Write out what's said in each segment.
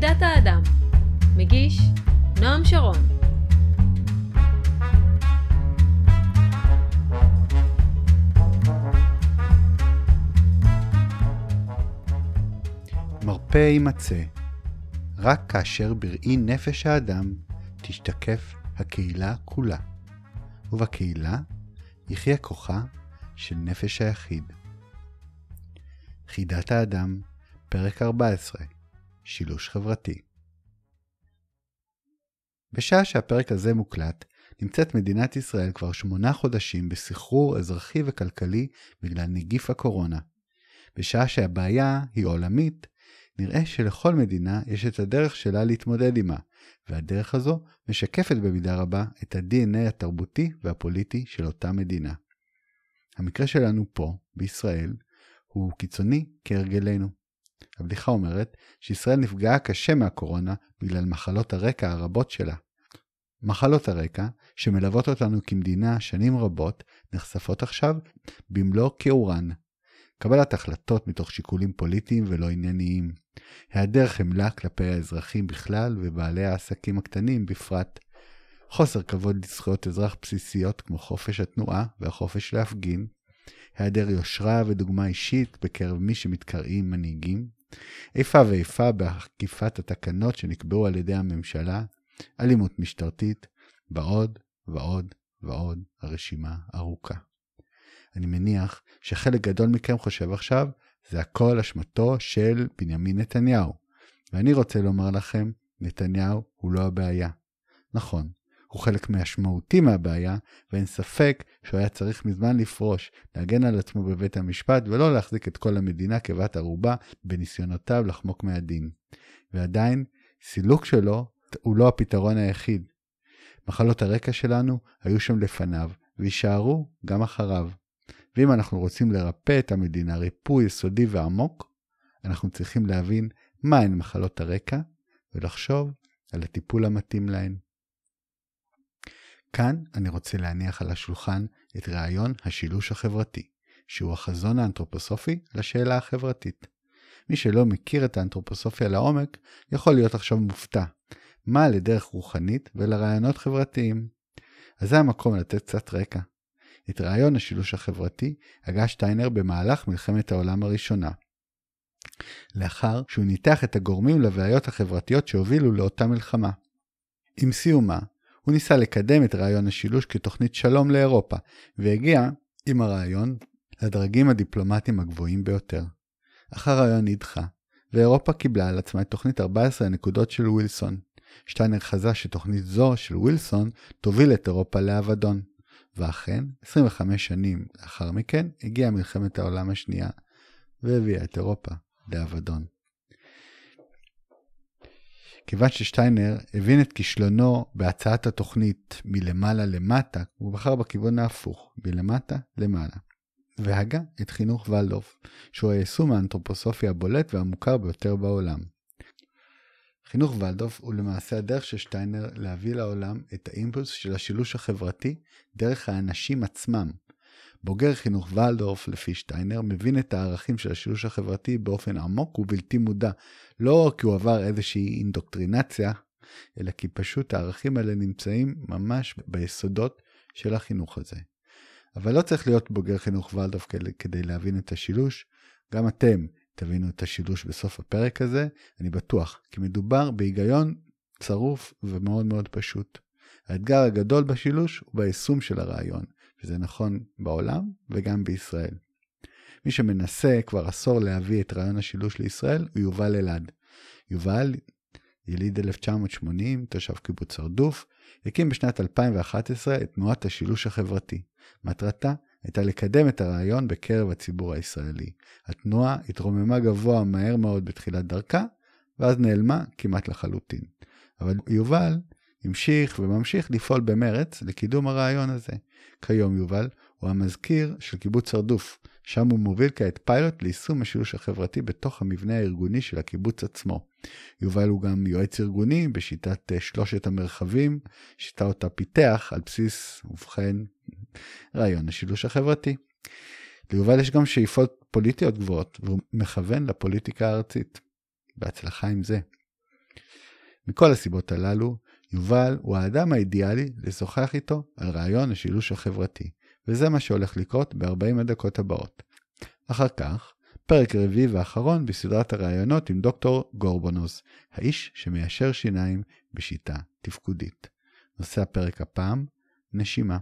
חידת האדם. מגיש נועם שרון. מרפא יימצא, רק כאשר בראי נפש האדם תשתקף הקהילה כולה, ובקהילה יחיה כוחה של נפש היחיד. חידת האדם, פרק 14, שילוש חברתי. בשעה שהפרק הזה מוקלט, נמצאת מדינת ישראל כבר שמונה חודשים בסחרור אזרחי וכלכלי בגלל נגיף הקורונה. בשעה שהבעיה היא עולמית, נראה שלכל מדינה יש את הדרך שלה להתמודד עימה, והדרך הזו משקפת במידה רבה את ה-DNA התרבותי והפוליטי של אותה מדינה. המקרה שלנו פה, בישראל, הוא קיצוני כהרגלנו. הבדיחה אומרת שישראל נפגעה קשה מהקורונה בגלל מחלות הרקע הרבות שלה. מחלות הרקע, שמלוות אותנו כמדינה שנים רבות, נחשפות עכשיו במלוא כיעורן. קבלת החלטות מתוך שיקולים פוליטיים ולא ענייניים. היעדר חמלה כלפי האזרחים בכלל ובעלי העסקים הקטנים בפרט. חוסר כבוד לזכויות אזרח בסיסיות כמו חופש התנועה והחופש להפגין. היעדר יושרה ודוגמה אישית בקרב מי שמתקראים מנהיגים. איפה ואיפה באכיפת התקנות שנקבעו על ידי הממשלה. אלימות משטרתית, ועוד ועוד ועוד הרשימה ארוכה. אני מניח שחלק גדול מכם חושב עכשיו, זה הכל אשמתו של בנימין נתניהו. ואני רוצה לומר לכם, נתניהו הוא לא הבעיה. נכון, הוא חלק משמעותי מהבעיה, ואין ספק שהוא היה צריך מזמן לפרוש, להגן על עצמו בבית המשפט, ולא להחזיק את כל המדינה כבת ערובה בניסיונותיו לחמוק מהדין. ועדיין, סילוק שלו הוא לא הפתרון היחיד. מחלות הרקע שלנו היו שם לפניו, ויישארו גם אחריו. ואם אנחנו רוצים לרפא את המדינה ריפוי יסודי ועמוק, אנחנו צריכים להבין מהן מחלות הרקע, ולחשוב על הטיפול המתאים להן. כאן אני רוצה להניח על השולחן את רעיון השילוש החברתי, שהוא החזון האנתרופוסופי לשאלה החברתית. מי שלא מכיר את האנתרופוסופיה לעומק, יכול להיות עכשיו מופתע. מה לדרך רוחנית ולרעיונות חברתיים? אז זה המקום לתת קצת רקע. את רעיון השילוש החברתי הגה שטיינר במהלך מלחמת העולם הראשונה. לאחר שהוא ניתח את הגורמים לבעיות החברתיות שהובילו לאותה מלחמה. עם סיומה, הוא ניסה לקדם את רעיון השילוש כתוכנית שלום לאירופה, והגיע עם הרעיון לדרגים הדיפלומטיים הגבוהים ביותר. אך הרעיון נדחה, ואירופה קיבלה על עצמה את תוכנית 14 הנקודות של ווילסון. שטיינר חזה שתוכנית זו של ווילסון תוביל את אירופה לאבדון. ואכן, 25 שנים לאחר מכן, הגיעה מלחמת העולם השנייה, והביאה את אירופה לאבדון. כיוון ששטיינר הבין את כישלונו בהצעת התוכנית מלמעלה למטה, הוא בחר בכיוון ההפוך, מלמטה למעלה. והגה את חינוך ולדורף, שהוא היישום האנתרופוסופי הבולט והמוכר ביותר בעולם. חינוך ולדורף הוא למעשה הדרך של שטיינר להביא לעולם את האימפולס של השילוש החברתי דרך האנשים עצמם. בוגר חינוך ולדורף, לפי שטיינר, מבין את הערכים של השילוש החברתי באופן עמוק ובלתי מודע, לא כי הוא עבר איזושהי אינדוקטרינציה, אלא כי פשוט הערכים האלה נמצאים ממש ביסודות של החינוך הזה. אבל לא צריך להיות בוגר חינוך ולדורף כדי להבין את השילוש. גם אתם תבינו את השילוש בסוף הפרק הזה, אני בטוח, כי מדובר בהיגיון צרוף ומאוד מאוד פשוט. האתגר הגדול בשילוש הוא ביישום של הרעיון, וזה נכון בעולם וגם בישראל. מי שמנסה כבר עשור להביא את רעיון השילוש לישראל הוא יובל אלעד. יובל, יליד 1980, תושב קיבוץ הרדוף, הקים בשנת 2011 את תנועת השילוש החברתי. מטרתה הייתה לקדם את הרעיון בקרב הציבור הישראלי. התנועה התרוממה גבוה מהר מאוד בתחילת דרכה, ואז נעלמה כמעט לחלוטין. אבל יובל המשיך וממשיך לפעול במרץ לקידום הרעיון הזה. כיום יובל הוא המזכיר של קיבוץ הרדוף, שם הוא מוביל כעת פיילוט ליישום השילוש החברתי בתוך המבנה הארגוני של הקיבוץ עצמו. יובל הוא גם יועץ ארגוני בשיטת שלושת המרחבים, שיטה אותה פיתח על בסיס, ובכן, רעיון השילוש החברתי. ליובל יש גם שאיפות פוליטיות גבוהות, והוא מכוון לפוליטיקה הארצית. בהצלחה עם זה. מכל הסיבות הללו, יובל הוא האדם האידיאלי לשוחח איתו על רעיון השילוש החברתי, וזה מה שהולך לקרות ב-40 הדקות הבאות. אחר כך, פרק רביעי ואחרון בסדרת הראיונות עם דוקטור גורבונוס, האיש שמיישר שיניים בשיטה תפקודית. נושא הפרק הפעם, נשימה.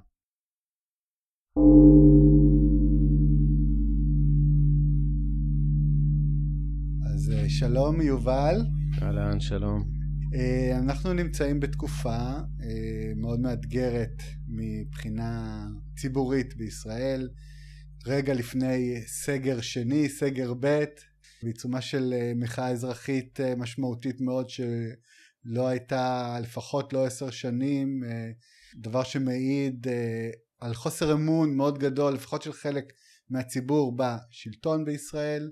אז אה, שלום יובל. אהלן, שלום. אה, אנחנו נמצאים בתקופה אה, מאוד מאתגרת מבחינה ציבורית בישראל. רגע לפני סגר שני, סגר ב', בעיצומה של מחאה אזרחית משמעותית מאוד שלא הייתה לפחות לא עשר שנים, דבר שמעיד על חוסר אמון מאוד גדול, לפחות של חלק מהציבור בשלטון בישראל.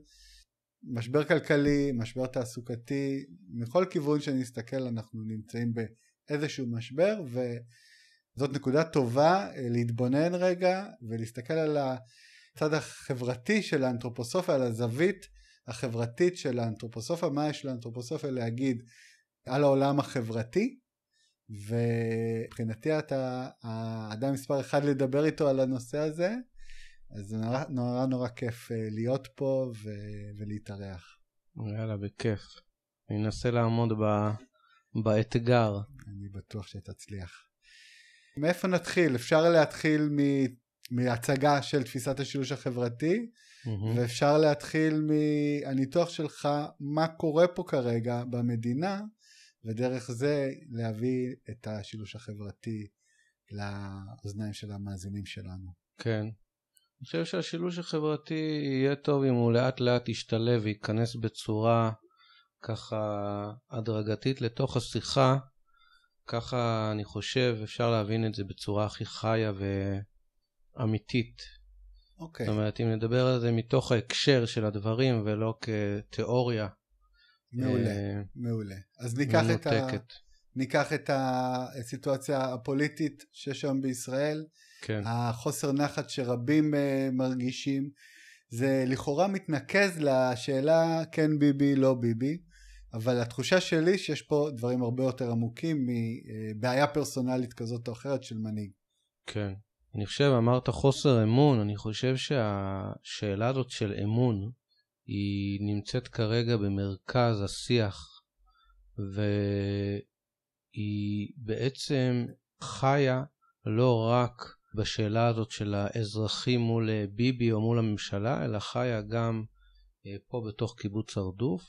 משבר כלכלי, משבר תעסוקתי, מכל כיוון שנסתכל אנחנו נמצאים באיזשהו משבר וזאת נקודה טובה אה, להתבונן רגע ולהסתכל על הצד החברתי של האנתרופוסופיה, על הזווית החברתית של האנתרופוסופיה, מה יש לאנתרופוסופיה להגיד על העולם החברתי. ומבחינתי אתה האדם מספר אחד לדבר איתו על הנושא הזה אז זה נורא נורא, נורא כיף אה, להיות פה ו... ולהתארח. יאללה, בכיף. אני אנסה לעמוד ב... באתגר. אני בטוח שתצליח. מאיפה נתחיל? אפשר להתחיל מ... מהצגה של תפיסת השילוש החברתי, mm-hmm. ואפשר להתחיל מהניתוח שלך מה קורה פה כרגע במדינה, ודרך זה להביא את השילוש החברתי לאוזניים של המאזינים שלנו. כן. אני חושב שהשילוש החברתי יהיה טוב אם הוא לאט לאט ישתלב וייכנס בצורה ככה הדרגתית לתוך השיחה. ככה אני חושב אפשר להבין את זה בצורה הכי חיה ואמיתית. אוקיי. זאת אומרת, אם נדבר על זה מתוך ההקשר של הדברים ולא כתיאוריה. מעולה, אה, מעולה. אז ניקח את, ה... ניקח את הסיטואציה הפוליטית שיש היום בישראל. כן. החוסר נחת שרבים uh, מרגישים, זה לכאורה מתנקז לשאלה כן ביבי, לא ביבי, אבל התחושה שלי שיש פה דברים הרבה יותר עמוקים מבעיה פרסונלית כזאת או אחרת של מנהיג. כן. אני חושב, אמרת חוסר אמון, אני חושב שהשאלה הזאת של אמון היא נמצאת כרגע במרכז השיח, והיא בעצם חיה לא רק בשאלה הזאת של האזרחים מול אה, ביבי או מול הממשלה, אלא חיה גם אה, פה בתוך קיבוץ הרדוף.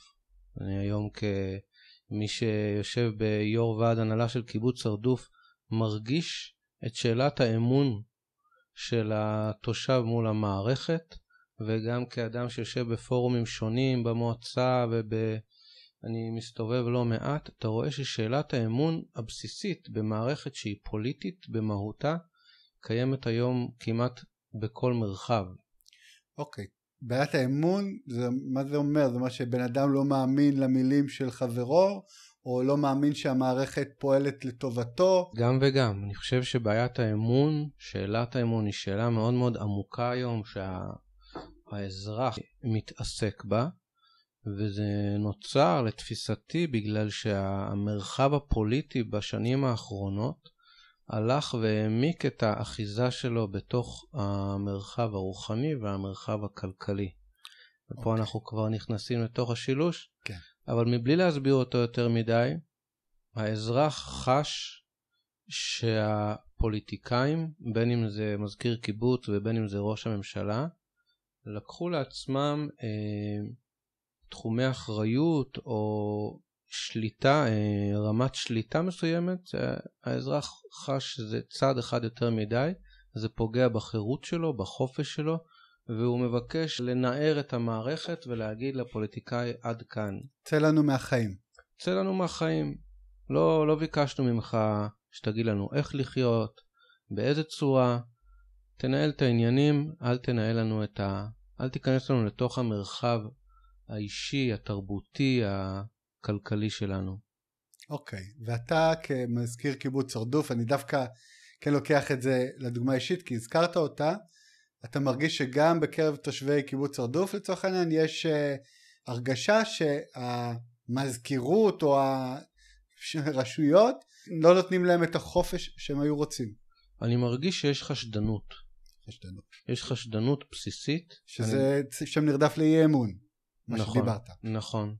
אני היום כמי שיושב ביו"ר ועד הנהלה של קיבוץ הרדוף, מרגיש את שאלת האמון של התושב מול המערכת, וגם כאדם שיושב בפורומים שונים במועצה וב... אני מסתובב לא מעט, אתה רואה ששאלת האמון הבסיסית במערכת שהיא פוליטית במהותה, קיימת היום כמעט בכל מרחב. אוקיי, okay. בעיית האמון, זה, מה זה אומר? זה אומר שבן אדם לא מאמין למילים של חברו, או לא מאמין שהמערכת פועלת לטובתו? גם וגם. אני חושב שבעיית האמון, שאלת האמון היא שאלה מאוד מאוד עמוקה היום, שהאזרח שה... מתעסק בה, וזה נוצר לתפיסתי בגלל שהמרחב הפוליטי בשנים האחרונות הלך והעמיק את האחיזה שלו בתוך המרחב הרוחני והמרחב הכלכלי. ופה okay. אוקיי. אנחנו כבר נכנסים לתוך השילוש, okay. כן. אבל מבלי להסביר אותו יותר מדי, האזרח חש שהפוליטיקאים, בין אם זה מזכיר קיבוץ ובין אם זה ראש הממשלה, לקחו לעצמם אה, תחומי אחריות או שליטה, אה, רמת שליטה מסוימת, האזרח חש שזה צעד אחד יותר מדי, זה פוגע בחירות שלו, בחופש שלו, והוא מבקש לנער את המערכת ולהגיד לפוליטיקאי עד כאן. צא לנו מהחיים. צא לנו מהחיים. לא, לא ביקשנו ממך שתגיד לנו איך לחיות, באיזה צורה, תנהל את העניינים, אל תנהל לנו את ה... אל תיכנס לנו לתוך המרחב האישי, התרבותי, הכלכלי שלנו. אוקיי, okay. ואתה כמזכיר קיבוץ הרדוף, אני דווקא כן לוקח את זה לדוגמה אישית, כי הזכרת אותה, אתה מרגיש שגם בקרב תושבי קיבוץ הרדוף לצורך העניין יש uh, הרגשה שהמזכירות או רשויות לא נותנים להם את החופש שהם היו רוצים. אני מרגיש שיש חשדנות. חשדנות. יש חשדנות בסיסית. שזה אני... שם נרדף לאי אמון, מה נכון, שדיברת. נכון.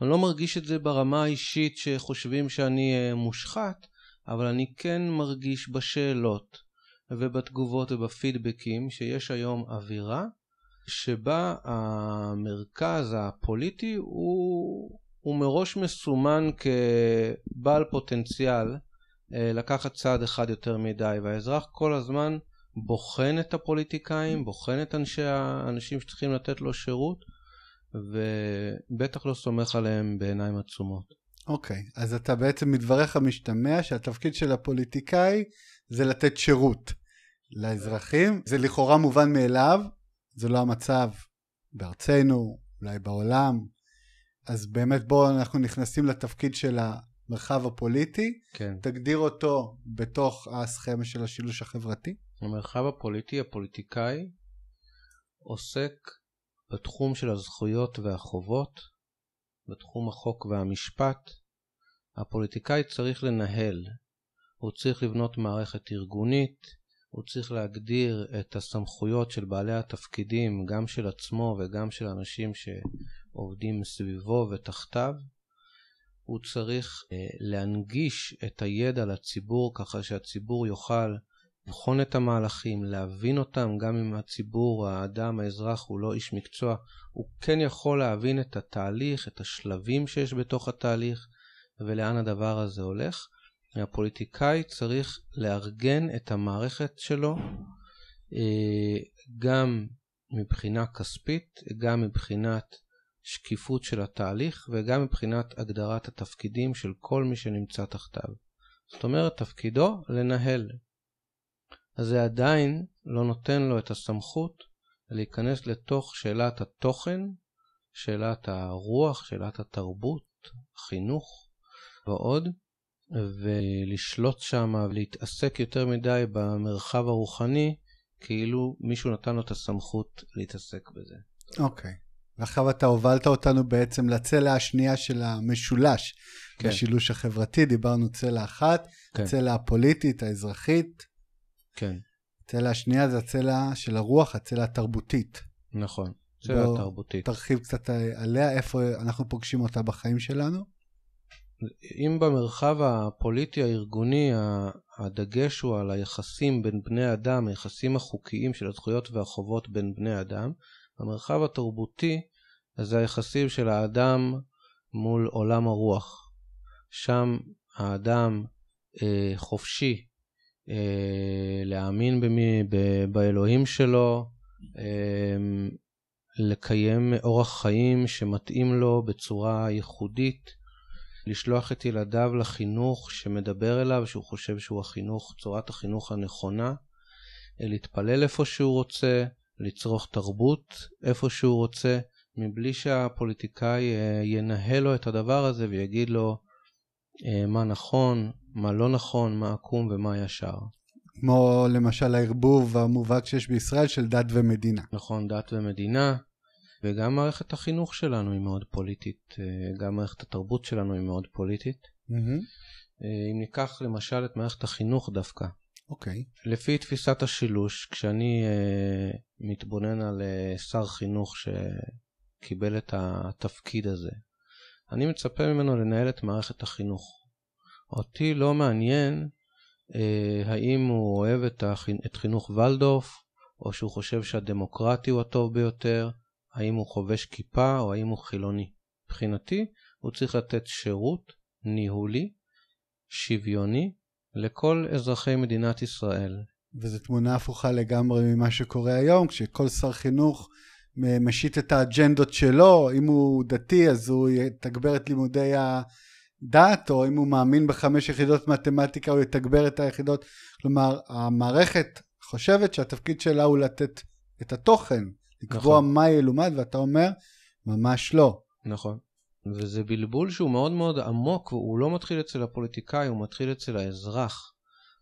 אני לא מרגיש את זה ברמה האישית שחושבים שאני אה, מושחת, אבל אני כן מרגיש בשאלות ובתגובות ובפידבקים שיש היום אווירה שבה המרכז הפוליטי הוא, הוא מראש מסומן כבעל פוטנציאל אה, לקחת צעד אחד יותר מדי והאזרח כל הזמן בוחן את הפוליטיקאים, בוחן את אנשי האנשים שצריכים לתת לו שירות ובטח לא סומך עליהם בעיניים עצומות. אוקיי, okay, אז אתה בעצם מדבריך משתמע שהתפקיד של הפוליטיקאי זה לתת שירות לאזרחים. זה לכאורה מובן מאליו, זה לא המצב בארצנו, אולי בעולם. אז באמת בואו אנחנו נכנסים לתפקיד של המרחב הפוליטי. כן. תגדיר אותו בתוך הסכמה של השילוש החברתי. המרחב הפוליטי, הפוליטיקאי, עוסק בתחום של הזכויות והחובות, בתחום החוק והמשפט. הפוליטיקאי צריך לנהל, הוא צריך לבנות מערכת ארגונית, הוא צריך להגדיר את הסמכויות של בעלי התפקידים, גם של עצמו וגם של אנשים שעובדים סביבו ותחתיו. הוא צריך אה, להנגיש את הידע לציבור ככה שהציבור יוכל לבחון את המהלכים, להבין אותם, גם אם הציבור, האדם, האזרח הוא לא איש מקצוע, הוא כן יכול להבין את התהליך, את השלבים שיש בתוך התהליך ולאן הדבר הזה הולך. הפוליטיקאי צריך לארגן את המערכת שלו אה, גם מבחינה כספית, גם מבחינת שקיפות של התהליך וגם מבחינת הגדרת התפקידים של כל מי שנמצא תחתיו. זאת אומרת, תפקידו לנהל. אז זה עדיין לא נותן לו את הסמכות להיכנס לתוך שאלת התוכן, שאלת הרוח, שאלת התרבות, חינוך ועוד, ולשלוט שם ולהתעסק יותר מדי במרחב הרוחני, כאילו מישהו נתן לו את הסמכות להתעסק בזה. אוקיי. Okay. ועכשיו אתה הובלת אותנו בעצם לצלע השנייה של המשולש, כן. בשילוש החברתי, דיברנו צלע אחת, כן. הצלע הפוליטית, האזרחית. כן. הצלע השנייה זה הצלע של הרוח, הצלע התרבותית. נכון, צלע תרבותית. תרחיב קצת עליה, איפה אנחנו פוגשים אותה בחיים שלנו. אם במרחב הפוליטי הארגוני הדגש הוא על היחסים בין בני אדם, היחסים החוקיים של הזכויות והחובות בין בני אדם, במרחב התרבותי זה היחסים של האדם מול עולם הרוח. שם האדם אה, חופשי להאמין במי, באלוהים שלו, אה, לקיים אורח חיים שמתאים לו בצורה ייחודית. לשלוח את ילדיו לחינוך שמדבר אליו, שהוא חושב שהוא החינוך, צורת החינוך הנכונה, להתפלל איפה שהוא רוצה, לצרוך תרבות איפה שהוא רוצה, מבלי שהפוליטיקאי אה, ינהל לו את הדבר הזה ויגיד לו אה, מה נכון, מה לא נכון, מה עקום ומה ישר. כמו למשל הערבוב המובהק שיש בישראל של דת ומדינה. נכון, דת ומדינה. וגם מערכת החינוך שלנו היא מאוד פוליטית, אה, גם מערכת התרבות שלנו היא מאוד פוליטית. Mm-hmm. אם ניקח למשל את מערכת החינוך דווקא. אוקיי. Okay. לפי תפיסת השילוש, כשאני uh, מתבונן על uh, שר חינוך שקיבל את התפקיד הזה, אני מצפה ממנו לנהל את מערכת החינוך. אותי לא מעניין uh, האם הוא אוהב את, החינ... את חינוך ולדורף, או שהוא חושב שהדמוקרטי הוא הטוב ביותר, האם הוא חובש כיפה או האם הוא חילוני. מבחינתי, הוא צריך לתת שירות ניהולי, שוויוני, לכל אזרחי מדינת ישראל. וזו תמונה הפוכה לגמרי ממה שקורה היום, כשכל שר חינוך משית את האג'נדות שלו, אם הוא דתי אז הוא יתגבר את לימודי הדת, או אם הוא מאמין בחמש יחידות מתמטיקה הוא יתגבר את היחידות. כלומר, המערכת חושבת שהתפקיד שלה הוא לתת את התוכן, לקבוע נכון. מה ילומד, ואתה אומר, ממש לא. נכון. וזה בלבול שהוא מאוד מאוד עמוק, והוא לא מתחיל אצל הפוליטיקאי, הוא מתחיל אצל האזרח.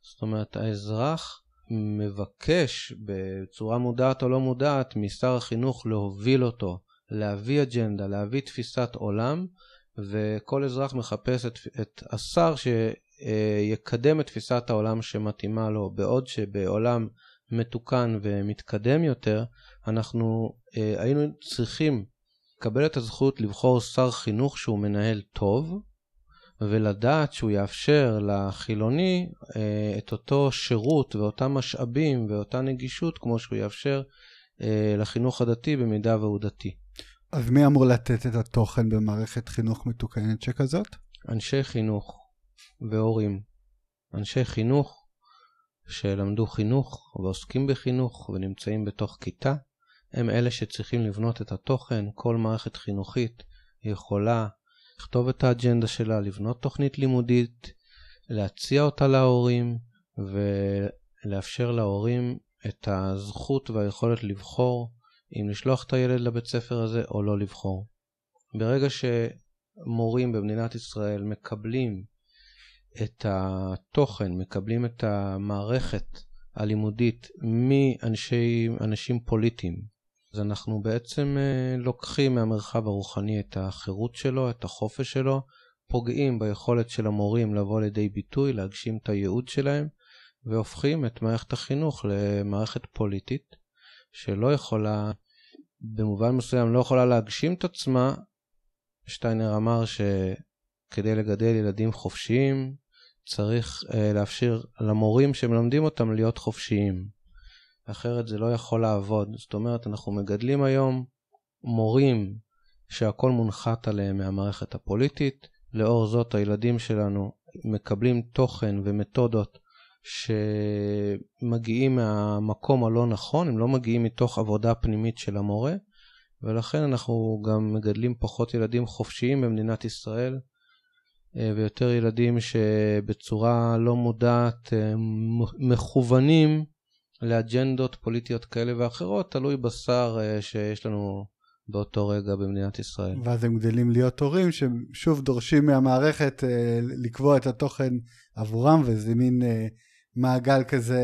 זאת אומרת, האזרח מבקש בצורה מודעת או לא מודעת משר החינוך להוביל אותו, להביא אג'נדה, להביא תפיסת עולם, וכל אזרח מחפש את, את השר שיקדם את תפיסת העולם שמתאימה לו, בעוד שבעולם מתוקן ומתקדם יותר, אנחנו אה, היינו צריכים לקבל את הזכות לבחור שר חינוך שהוא מנהל טוב, ולדעת שהוא יאפשר לחילוני אה, את אותו שירות ואותם משאבים ואותה נגישות כמו שהוא יאפשר אה, לחינוך הדתי במידה והוא דתי. אז מי אמור לתת את התוכן במערכת חינוך מתוקנת שכזאת? אנשי חינוך והורים. אנשי חינוך שלמדו חינוך ועוסקים בחינוך ונמצאים בתוך כיתה, הם אלה שצריכים לבנות את התוכן. כל מערכת חינוכית יכולה לכתוב את האג'נדה שלה, לבנות תוכנית לימודית, להציע אותה להורים ולאפשר להורים את הזכות והיכולת לבחור אם לשלוח את הילד לבית ספר הזה או לא לבחור. ברגע שמורים במדינת ישראל מקבלים את התוכן, מקבלים את המערכת הלימודית מאנשים פוליטיים, אז אנחנו בעצם אה, לוקחים מהמרחב הרוחני את החירות שלו, את החופש שלו, פוגעים ביכולת של המורים לבוא לידי ביטוי, להגשים את הייעוד שלהם, והופכים את מערכת החינוך למערכת פוליטית, שלא יכולה, במובן מסוים לא יכולה להגשים את עצמה. שטיינר אמר שכדי לגדל ילדים חופשיים, צריך אה, לאפשר למורים שמלמדים אותם להיות חופשיים. אחרת זה לא יכול לעבוד. זאת אומרת, אנחנו מגדלים היום מורים שהכל מונחת עליהם מהמערכת הפוליטית, לאור זאת הילדים שלנו מקבלים תוכן ומתודות שמגיעים מהמקום הלא נכון, הם לא מגיעים מתוך עבודה פנימית של המורה, ולכן אנחנו גם מגדלים פחות ילדים חופשיים במדינת ישראל, אה, ויותר ילדים שבצורה לא מודעת אה, מכוונים לאג'נדות פוליטיות כאלה ואחרות, תלוי בשר אה, שיש לנו באותו רגע במדינת ישראל. ואז הם גדלים להיות הורים ששוב דורשים מהמערכת לקבוע את התוכן עבורם, וזה מין מעגל כזה,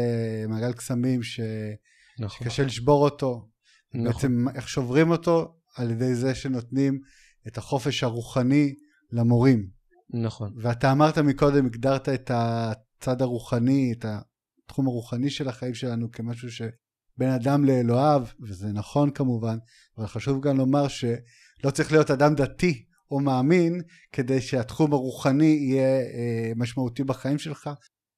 מעגל קסמים ש... נכון. שקשה לשבור אותו. נכון. בעצם איך שוברים אותו? על ידי זה שנותנים את החופש הרוחני למורים. נכון. ואתה אמרת מקודם, הגדרת את הצד הרוחני, את התחום הרוחני של החיים שלנו כמשהו שבין אדם לאלוהיו, וזה נכון כמובן, אבל חשוב גם לומר שלא צריך להיות אדם דתי או מאמין כדי שהתחום הרוחני יהיה אה, משמעותי בחיים שלך.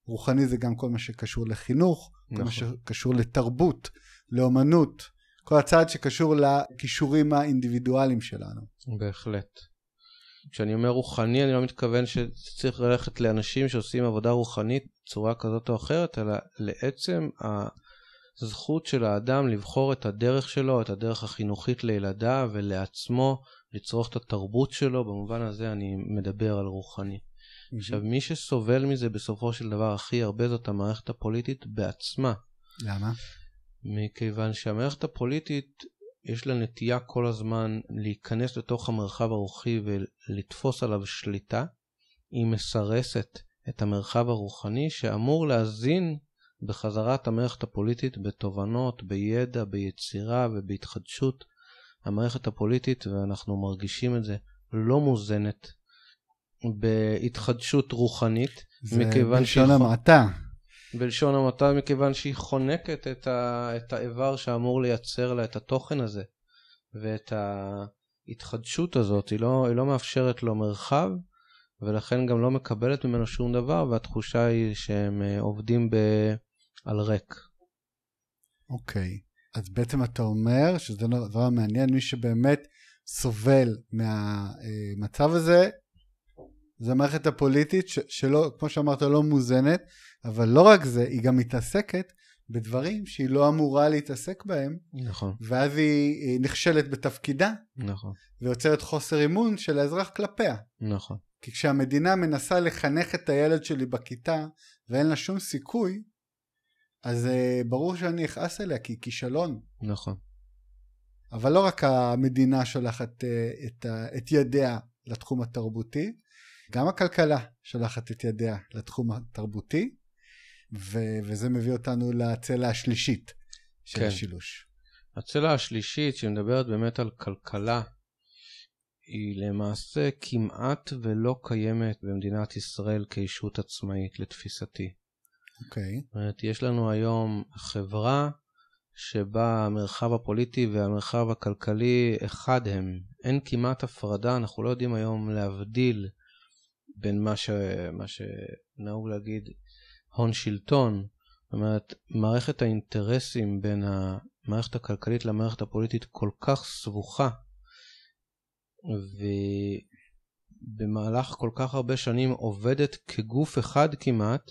רוחני זה גם כל מה שקשור לחינוך, נכון. כל מה נכון. שקשור לתרבות, לאומנות, כל הצעד שקשור לכישורים האינדיבידואליים שלנו. בהחלט. כשאני אומר רוחני, אני לא מתכוון שצריך ללכת לאנשים שעושים עבודה רוחנית בצורה כזאת או אחרת, אלא לעצם הזכות של האדם לבחור את הדרך שלו, את הדרך החינוכית לילדיו ולעצמו, לצרוך את התרבות שלו, במובן הזה אני מדבר על רוחני. Mm-hmm. עכשיו, מי שסובל מזה בסופו של דבר הכי הרבה זאת המערכת הפוליטית בעצמה. למה? מכיוון שהמערכת הפוליטית יש לה נטייה כל הזמן להיכנס לתוך המרחב הרוחי ולתפוס עליו שליטה. היא מסרסת את המרחב הרוחני שאמור להזין בחזרת המערכת הפוליטית בתובנות, בידע, ביצירה ובהתחדשות. המערכת הפוליטית, ואנחנו מרגישים את זה, לא מוזנת בהתחדשות רוחנית. זה בלשון המעטה. בלשון המעטה מכיוון שהיא חונקת את, ה, את האיבר שאמור לייצר לה את התוכן הזה ואת ההתחדשות הזאת, היא לא, היא לא מאפשרת לו מרחב ולכן גם לא מקבלת ממנו שום דבר והתחושה היא שהם אה, עובדים ב, על ריק. אוקיי, okay. אז בעצם אתה אומר שזה דבר מעניין, מי שבאמת סובל מהמצב הזה זה המערכת הפוליטית ש, שלא, כמו שאמרת, לא מוזנת, אבל לא רק זה, היא גם מתעסקת בדברים שהיא לא אמורה להתעסק בהם. נכון. ואז היא, היא נכשלת בתפקידה. נכון. ויוצרת חוסר אמון של האזרח כלפיה. נכון. כי כשהמדינה מנסה לחנך את הילד שלי בכיתה ואין לה שום סיכוי, אז uh, ברור שאני אכעס עליה כי היא כישלון. נכון. אבל לא רק המדינה שולחת uh, את, uh, את ידיה לתחום התרבותי, גם הכלכלה שולחת את ידיה לתחום התרבותי, ו- וזה מביא אותנו לצלע השלישית של כן. השילוש. הצלע השלישית שמדברת באמת על כלכלה, היא למעשה כמעט ולא קיימת במדינת ישראל כישות עצמאית לתפיסתי. אוקיי. זאת אומרת, יש לנו היום חברה שבה המרחב הפוליטי והמרחב הכלכלי אחד הם. אין כמעט הפרדה, אנחנו לא יודעים היום להבדיל בין מה, ש... מה שנהוג להגיד הון שלטון. זאת אומרת, מערכת האינטרסים בין המערכת הכלכלית למערכת הפוליטית כל כך סבוכה, ובמהלך כל כך הרבה שנים עובדת כגוף אחד כמעט,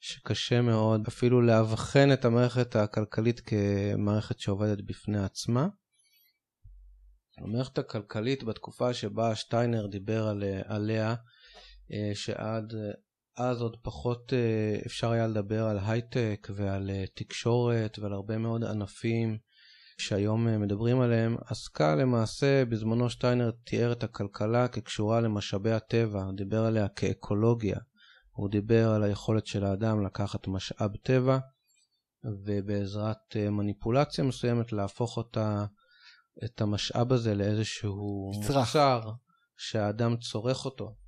שקשה מאוד אפילו לאבחן את המערכת הכלכלית כמערכת שעובדת בפני עצמה. המערכת הכלכלית בתקופה שבה שטיינר דיבר על, עליה, שעד אז עוד פחות אה, אפשר היה לדבר על הייטק ועל אה, תקשורת ועל הרבה מאוד ענפים שהיום מדברים עליהם, עסקה למעשה, בזמנו שטיינר תיאר את הכלכלה כקשורה למשאבי הטבע, דיבר עליה כאקולוגיה. הוא דיבר על היכולת של האדם לקחת משאב טבע ובעזרת אה, מניפולציה מסוימת להפוך אותה, את המשאב הזה לאיזשהו מוצר שהאדם צורך אותו.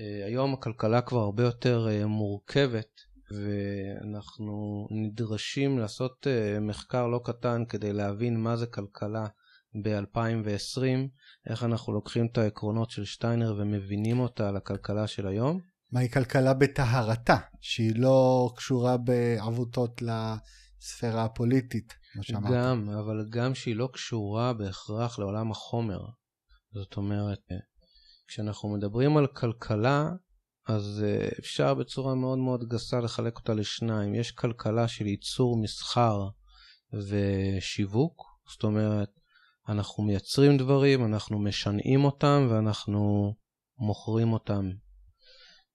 אה, היום הכלכלה כבר הרבה יותר אה, מורכבת ואנחנו נדרשים לעשות מחקר לא קטן כדי להבין מה זה כלכלה ב-2020, איך אנחנו לוקחים את העקרונות של שטיינר ומבינים אותה לכלכלה של היום. מהי כלכלה בטהרתה, שהיא לא קשורה בעבותות לספירה הפוליטית, כמו שאמרת. גם, אבל גם שהיא לא קשורה בהכרח לעולם החומר. זאת אומרת, כשאנחנו מדברים על כלכלה, אז אה, אפשר בצורה מאוד מאוד גסה לחלק אותה לשניים. יש כלכלה של ייצור מסחר ושיווק, זאת אומרת, אנחנו מייצרים דברים, אנחנו משנעים אותם ואנחנו מוכרים אותם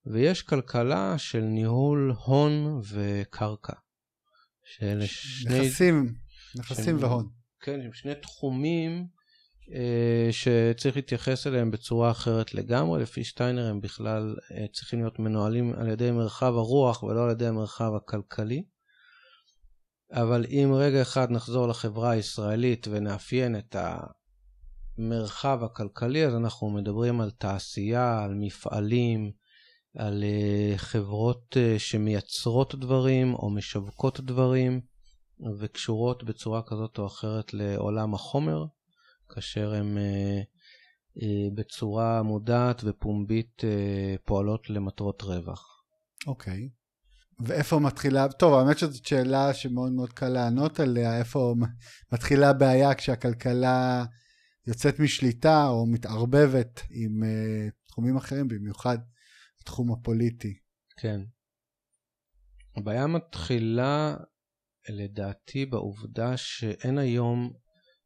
ויש כלכלה של ניהול הון וקרקע. שאלה שני... נכסים, נכסים של... והון. כן, הם שני תחומים שצריך להתייחס אליהם בצורה אחרת לגמרי. לפי שטיינר הם בכלל אה, צריכים להיות מנוהלים על ידי מרחב הרוח ולא על ידי המרחב הכלכלי. אבל אם רגע אחד נחזור לחברה הישראלית ונאפיין את המרחב הכלכלי, אז אנחנו מדברים על תעשייה, על מפעלים, על אה, חברות אה, שמייצרות דברים או משווקות דברים וקשורות בצורה כזאת או אחרת לעולם החומר, כאשר הן אה, בצורה מודעת ופומבית פועלות למטרות רווח. אוקיי. Okay. ואיפה מתחילה, טוב, האמת שזאת שאלה שמאוד מאוד קל לענות עליה, איפה מתחילה הבעיה כשהכלכלה יוצאת משליטה או מתערבבת עם uh, תחומים אחרים, במיוחד התחום הפוליטי. כן. הבעיה מתחילה לדעתי בעובדה שאין היום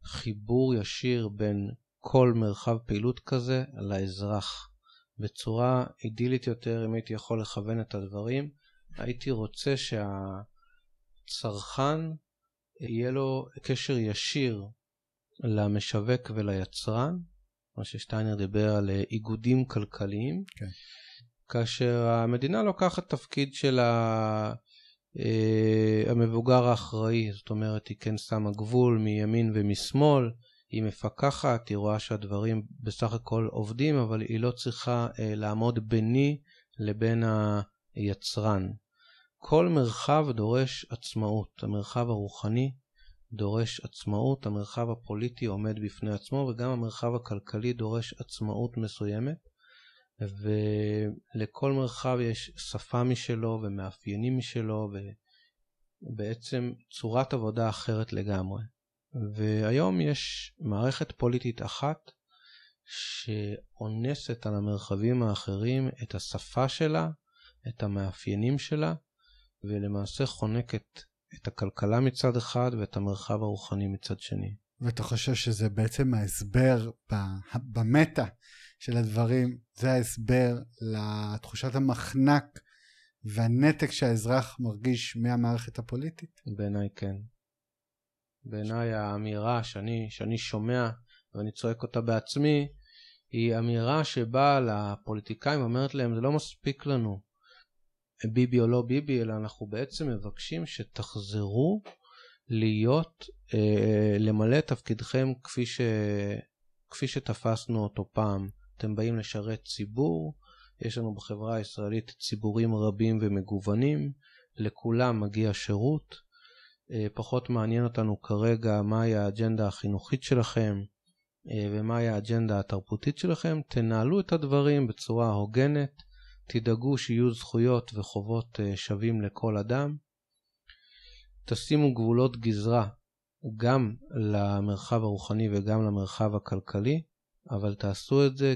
חיבור ישיר בין כל מרחב פעילות כזה לאזרח. בצורה אידילית יותר, אם הייתי יכול לכוון את הדברים, הייתי רוצה שהצרכן יהיה לו קשר ישיר למשווק וליצרן, מה ששטיינר דיבר על איגודים כלכליים, כן. כאשר המדינה לוקחת תפקיד של אה, המבוגר האחראי, זאת אומרת היא כן שמה גבול מימין ומשמאל, היא מפקחת, היא רואה שהדברים בסך הכל עובדים, אבל היא לא צריכה אה, לעמוד ביני לבין היצרן. כל מרחב דורש עצמאות, המרחב הרוחני דורש עצמאות, המרחב הפוליטי עומד בפני עצמו וגם המרחב הכלכלי דורש עצמאות מסוימת. ולכל מרחב יש שפה משלו ומאפיינים משלו ובעצם צורת עבודה אחרת לגמרי. והיום יש מערכת פוליטית אחת שאונסת על המרחבים האחרים את השפה שלה, את המאפיינים שלה, ולמעשה חונקת את הכלכלה מצד אחד ואת המרחב הרוחני מצד שני. ואתה חושב שזה בעצם ההסבר במטה של הדברים, זה ההסבר לתחושת המחנק והנתק שהאזרח מרגיש מהמערכת הפוליטית? בעיניי כן. בעיניי האמירה שאני, שאני שומע ואני צועק אותה בעצמי, היא אמירה שבאה לפוליטיקאים ואומרת להם זה לא מספיק לנו ביבי או לא ביבי, אלא אנחנו בעצם מבקשים שתחזרו להיות, אה, למלא את תפקידכם כפי, ש, כפי שתפסנו אותו פעם, אתם באים לשרת ציבור, יש לנו בחברה הישראלית ציבורים רבים ומגוונים, לכולם מגיע שירות. אה, פחות מעניין אותנו כרגע מהי האג'נדה החינוכית שלכם אה, ומהי האג'נדה התרבותית שלכם. תנהלו את הדברים בצורה הוגנת, תדאגו שיהיו זכויות וחובות אה, שווים לכל אדם. תשימו גבולות גזרה גם למרחב הרוחני וגם למרחב הכלכלי, אבל תעשו את זה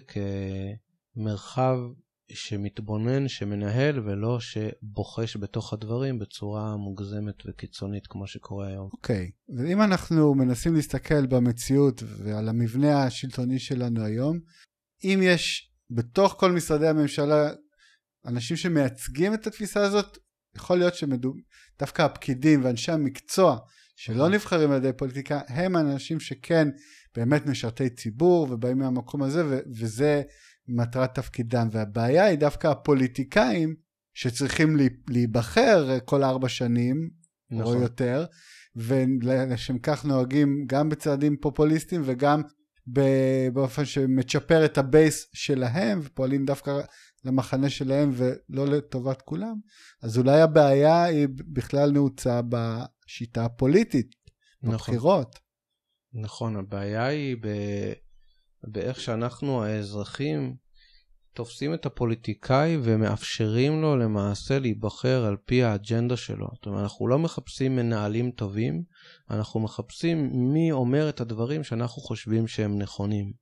כמרחב שמתבונן, שמנהל, ולא שבוחש בתוך הדברים בצורה מוגזמת וקיצונית כמו שקורה היום. אוקיי, okay. ואם אנחנו מנסים להסתכל במציאות ועל המבנה השלטוני שלנו היום, אם יש בתוך כל משרדי הממשלה אנשים שמייצגים את התפיסה הזאת, יכול להיות שדווקא הפקידים ואנשי המקצוע שלא אוקיי. נבחרים על ידי פוליטיקה, הם האנשים שכן באמת משרתי ציבור ובאים מהמקום הזה, ו- וזה מטרת תפקידם. והבעיה היא דווקא הפוליטיקאים שצריכים להיבחר כל ארבע שנים, נכון. או יותר, ולשם כך נוהגים גם בצעדים פופוליסטיים וגם באופן שמצ'פר את הבייס שלהם, ופועלים דווקא למחנה שלהם ולא לטובת כולם, אז אולי הבעיה היא בכלל נעוצה בשיטה הפוליטית, נכון. בבחירות. נכון, הבעיה היא ב... באיך שאנחנו האזרחים תופסים את הפוליטיקאי ומאפשרים לו למעשה להיבחר על פי האג'נדה שלו. זאת אומרת, אנחנו לא מחפשים מנהלים טובים, אנחנו מחפשים מי אומר את הדברים שאנחנו חושבים שהם נכונים.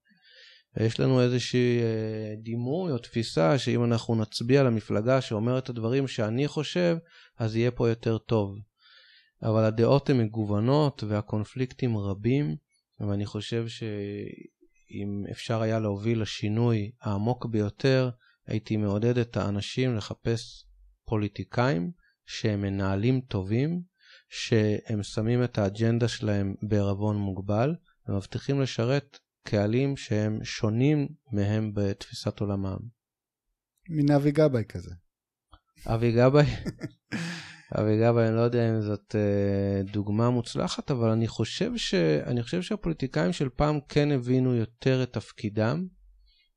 ויש לנו איזושהי אה, דימוי או תפיסה שאם אנחנו נצביע למפלגה שאומרת את הדברים שאני חושב, אז יהיה פה יותר טוב. אבל הדעות הן מגוונות והקונפליקטים רבים, ואני חושב שאם אפשר היה להוביל לשינוי העמוק ביותר, הייתי מעודד את האנשים לחפש פוליטיקאים שהם מנהלים טובים, שהם שמים את האג'נדה שלהם בערבון מוגבל, ומבטיחים לשרת קהלים שהם שונים מהם בתפיסת עולמם. מן אבי גבאי כזה. אבי גבאי? אבי גבאי, אני לא יודע אם זאת uh, דוגמה מוצלחת, אבל אני חושב, ש... אני חושב שהפוליטיקאים של פעם כן הבינו יותר את תפקידם,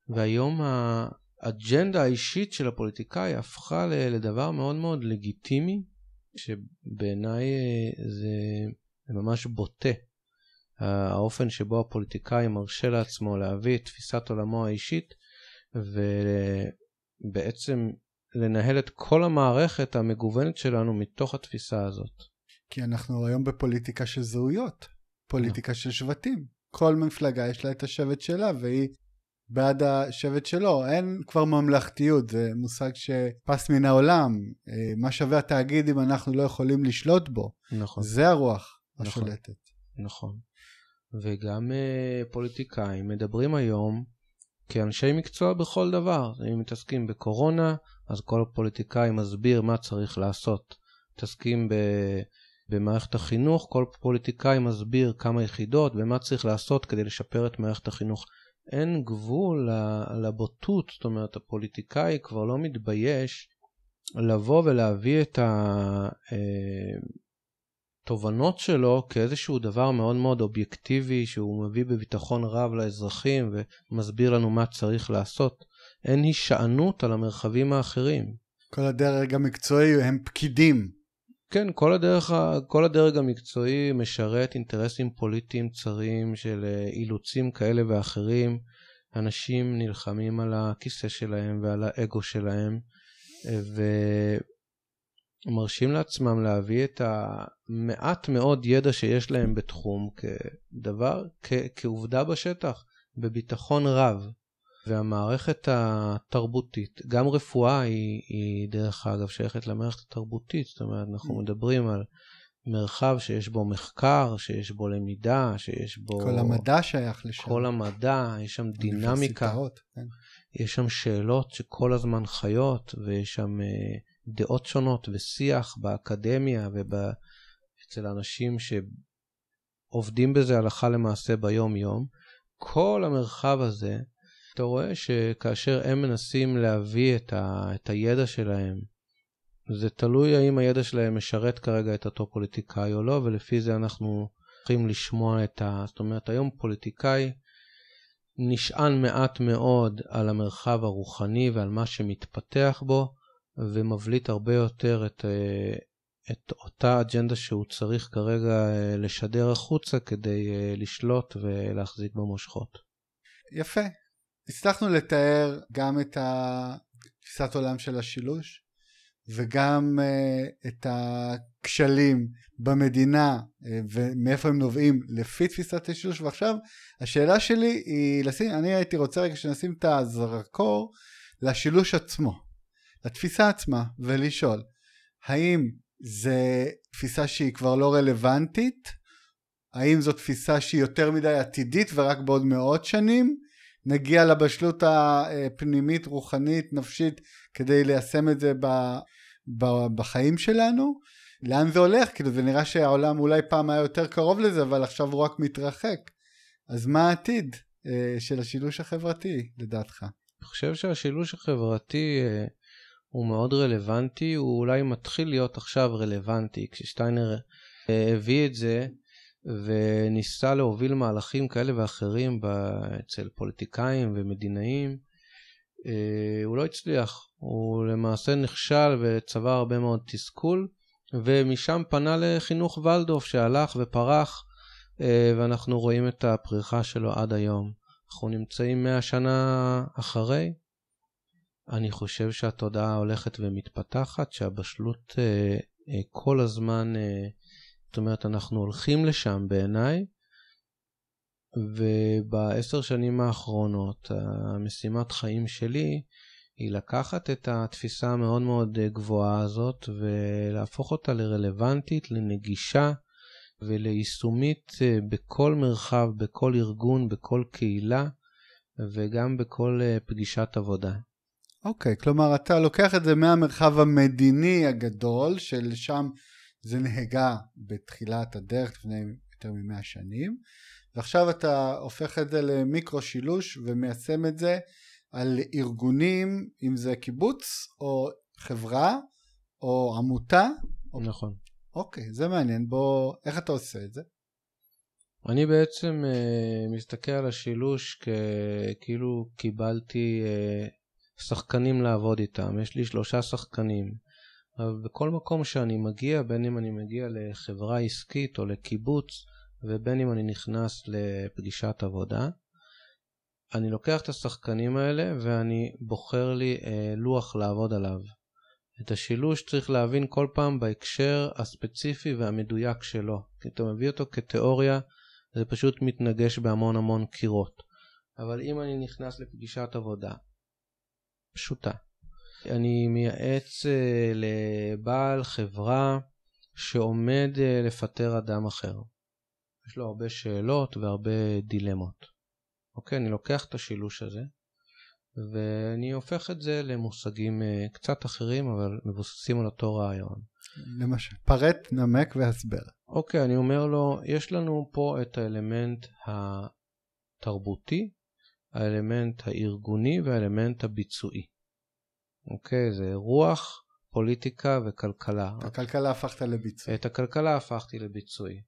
והיום האג'נדה האישית של הפוליטיקאי הפכה לדבר מאוד מאוד לגיטימי, שבעיניי אה, זה ממש בוטה. האופן שבו הפוליטיקאי מרשה לעצמו להביא את תפיסת עולמו האישית ובעצם לנהל את כל המערכת המגוונת שלנו מתוך התפיסה הזאת. כי אנחנו היום בפוליטיקה של זהויות, פוליטיקה של שבטים. כל מפלגה יש לה את השבט שלה והיא בעד השבט שלו. אין כבר ממלכתיות, זה מושג שפס מן העולם. אה, מה שווה התאגיד אם אנחנו לא יכולים לשלוט בו? נכון. זה הרוח נכון. השולטת. נכון. וגם uh, פוליטיקאים מדברים היום כאנשי מקצוע בכל דבר. אם מתעסקים בקורונה, אז כל הפוליטיקאי מסביר מה צריך לעשות. מתעסקים ב... במערכת החינוך, כל פוליטיקאי מסביר כמה יחידות ומה צריך לעשות כדי לשפר את מערכת החינוך. אין גבול לבוטות, זאת אומרת, הפוליטיקאי כבר לא מתבייש לבוא ולהביא את ה... התובנות שלו כאיזשהו דבר מאוד מאוד אובייקטיבי שהוא מביא בביטחון רב לאזרחים ומסביר לנו מה צריך לעשות. אין הישענות על המרחבים האחרים. כל הדרג המקצועי הם פקידים. כן, כל, הדרך, כל הדרג המקצועי משרת אינטרסים פוליטיים צרים של אה, אילוצים כאלה ואחרים. אנשים נלחמים על הכיסא שלהם ועל האגו שלהם, אה, ו... מרשים לעצמם להביא את המעט מאוד ידע שיש להם בתחום כדבר, כ- כעובדה בשטח, בביטחון רב. והמערכת התרבותית, גם רפואה היא, היא דרך אגב שייכת למערכת התרבותית, זאת אומרת אנחנו mm. מדברים על מרחב שיש בו מחקר, שיש בו למידה, שיש בו... כל המדע שייך לשם. כל המדע, יש שם דינמיקה, כן. יש שם שאלות שכל הזמן חיות, ויש שם אה, דעות שונות ושיח באקדמיה ואצל אנשים שעובדים בזה הלכה למעשה ביום-יום. כל המרחב הזה, אתה רואה שכאשר הם מנסים להביא את, ה, את הידע שלהם, זה תלוי האם הידע שלהם משרת כרגע את אותו פוליטיקאי או לא, ולפי זה אנחנו צריכים לשמוע את ה... זאת אומרת, היום פוליטיקאי נשען מעט מאוד על המרחב הרוחני ועל מה שמתפתח בו, ומבליט הרבה יותר את, אה, את אותה אג'נדה שהוא צריך כרגע אה, לשדר החוצה כדי אה, לשלוט ולהחזיק במושכות. יפה. הצלחנו לתאר גם את תפיסת עולם של השילוש וגם את הכשלים במדינה ומאיפה הם נובעים לפי תפיסת השילוש ועכשיו השאלה שלי היא לשים, אני הייתי רוצה רגע שנשים את הזרקור לשילוש עצמו, לתפיסה עצמה ולשאול האם זה תפיסה שהיא כבר לא רלוונטית? האם זו תפיסה שהיא יותר מדי עתידית ורק בעוד מאות שנים? נגיע לבשלות הפנימית, רוחנית, נפשית, כדי ליישם את זה ב, ב, בחיים שלנו? לאן זה הולך? כאילו זה נראה שהעולם אולי פעם היה יותר קרוב לזה, אבל עכשיו הוא רק מתרחק. אז מה העתיד אה, של השילוש החברתי, לדעתך? אני חושב שהשילוש החברתי אה, הוא מאוד רלוונטי, הוא אולי מתחיל להיות עכשיו רלוונטי, כששטיינר אה, הביא את זה וניסה להוביל מהלכים כאלה ואחרים אצל פוליטיקאים ומדינאים, אה, הוא לא הצליח, הוא למעשה נכשל וצבר הרבה מאוד תסכול, ומשם פנה לחינוך ולדורף שהלך ופרח, אה, ואנחנו רואים את הפריחה שלו עד היום. אנחנו נמצאים מאה שנה אחרי, אני חושב שהתודעה הולכת ומתפתחת, שהבשלות אה, אה, כל הזמן, אה, זאת אומרת, אנחנו הולכים לשם בעיניי, ובעשר שנים האחרונות, המשימת חיים שלי היא לקחת את התפיסה המאוד מאוד גבוהה הזאת ולהפוך אותה לרלוונטית, לנגישה וליישומית בכל מרחב, בכל ארגון, בכל קהילה וגם בכל פגישת עבודה. אוקיי, okay, כלומר אתה לוקח את זה מהמרחב המדיני הגדול, שלשם זה נהגה בתחילת הדרך לפני יותר ממאה שנים, ועכשיו אתה הופך את זה למיקרו שילוש ומיישם את זה על ארגונים, אם זה קיבוץ או חברה או עמותה. נכון. אוקיי, זה מעניין. בוא, איך אתה עושה את זה? אני בעצם uh, מסתכל על השילוש כאילו קיבלתי uh, שחקנים לעבוד איתם, יש לי שלושה שחקנים. בכל מקום שאני מגיע, בין אם אני מגיע לחברה עסקית או לקיבוץ, ובין אם אני נכנס לפגישת עבודה, אני לוקח את השחקנים האלה ואני בוחר לי אה, לוח לעבוד עליו. את השילוש צריך להבין כל פעם בהקשר הספציפי והמדויק שלו. כי אתה מביא אותו כתיאוריה, זה פשוט מתנגש בהמון המון קירות. אבל אם אני נכנס לפגישת עבודה פשוטה. אני מייעץ uh, לבעל חברה שעומד uh, לפטר אדם אחר. יש לו הרבה שאלות והרבה דילמות. אוקיי, אני לוקח את השילוש הזה ואני הופך את זה למושגים uh, קצת אחרים אבל מבוססים על אותו רעיון. למשל, פרט, נמק והסבר. אוקיי, אני אומר לו, יש לנו פה את האלמנט התרבותי, האלמנט הארגוני והאלמנט הביצועי. אוקיי? זה רוח, פוליטיקה וכלכלה. את הכלכלה הפכת לביצועי. את הכלכלה הפכתי לביצועי.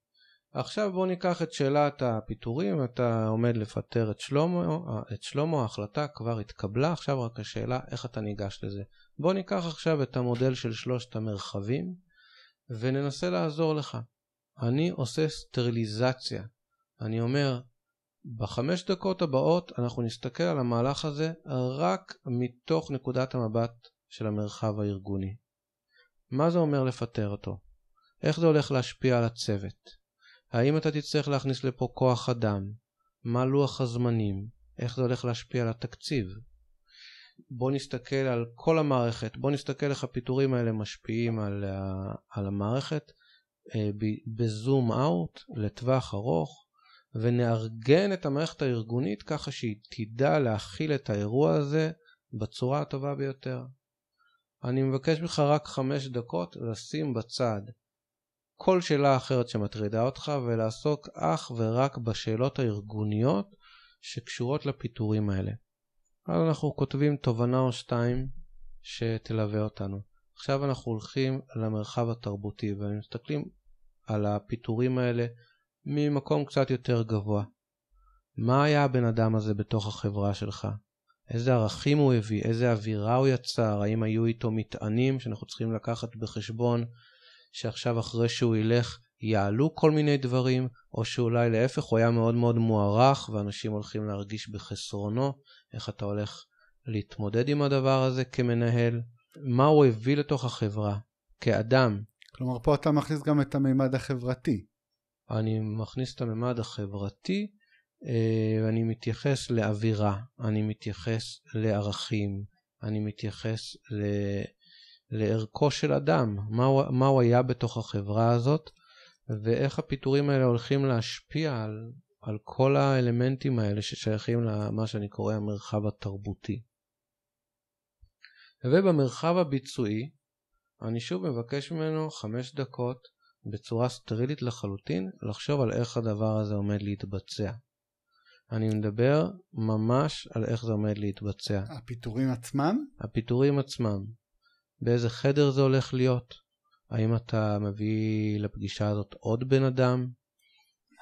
עכשיו בוא ניקח את שאלת הפיטורים, אתה עומד לפטר את שלמה, את שלמה, ההחלטה כבר התקבלה, עכשיו רק השאלה איך אתה ניגש לזה. בוא ניקח עכשיו את המודל של שלושת המרחבים וננסה לעזור לך. אני עושה סטריליזציה. אני אומר, בחמש דקות הבאות אנחנו נסתכל על המהלך הזה רק מתוך נקודת המבט של המרחב הארגוני. מה זה אומר לפטר אותו? איך זה הולך להשפיע על הצוות? האם אתה תצטרך להכניס לפה כוח אדם? מה לוח הזמנים? איך זה הולך להשפיע על התקציב? בוא נסתכל על כל המערכת, בוא נסתכל איך הפיטורים האלה משפיעים על, על המערכת אה, בזום אאוט לטווח ארוך ונארגן את המערכת הארגונית ככה שהיא תדע להכיל את האירוע הזה בצורה הטובה ביותר. אני מבקש ממך רק חמש דקות לשים בצד כל שאלה אחרת שמטרידה אותך ולעסוק אך ורק בשאלות הארגוניות שקשורות לפיטורים האלה. אז אנחנו כותבים תובנה או שתיים שתלווה אותנו. עכשיו אנחנו הולכים למרחב התרבותי ומסתכלים על הפיטורים האלה ממקום קצת יותר גבוה. מה היה הבן אדם הזה בתוך החברה שלך? איזה ערכים הוא הביא, איזה אווירה הוא יצר, האם היו איתו מטענים שאנחנו צריכים לקחת בחשבון שעכשיו אחרי שהוא ילך יעלו כל מיני דברים, או שאולי להפך הוא היה מאוד מאוד מוערך ואנשים הולכים להרגיש בחסרונו, איך אתה הולך להתמודד עם הדבר הזה כמנהל, מה הוא הביא לתוך החברה כאדם. כלומר, פה אתה מכניס גם את המימד החברתי. אני מכניס את הממד החברתי, אה, אני מתייחס לאווירה, אני מתייחס לערכים, אני מתייחס ל... לערכו של אדם, מה הוא, מה הוא היה בתוך החברה הזאת, ואיך הפיטורים האלה הולכים להשפיע על, על כל האלמנטים האלה ששייכים למה שאני קורא המרחב התרבותי. ובמרחב הביצועי, אני שוב מבקש ממנו חמש דקות בצורה סטרילית לחלוטין לחשוב על איך הדבר הזה עומד להתבצע. אני מדבר ממש על איך זה עומד להתבצע. הפיטורים עצמם? הפיטורים עצמם. באיזה חדר זה הולך להיות? האם אתה מביא לפגישה הזאת עוד בן אדם?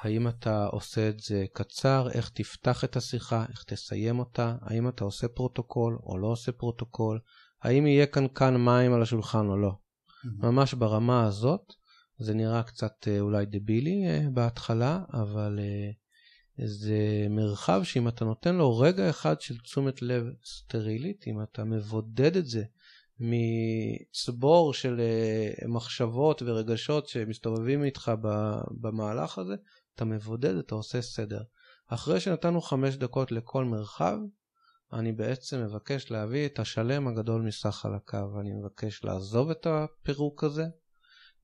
האם אתה עושה את זה קצר? איך תפתח את השיחה? איך תסיים אותה? האם אתה עושה פרוטוקול או לא עושה פרוטוקול? האם יהיה כאן כאן מים על השולחן או לא? ממש ברמה הזאת, זה נראה קצת אה, אולי דבילי אה, בהתחלה, אבל אה, זה מרחב שאם אתה נותן לו רגע אחד של תשומת לב סטרילית, אם אתה מבודד את זה מצבור של מחשבות ורגשות שמסתובבים איתך במהלך הזה, אתה מבודד, אתה עושה סדר. אחרי שנתנו חמש דקות לכל מרחב, אני בעצם מבקש להביא את השלם הגדול מסך חלקיו. אני מבקש לעזוב את הפירוק הזה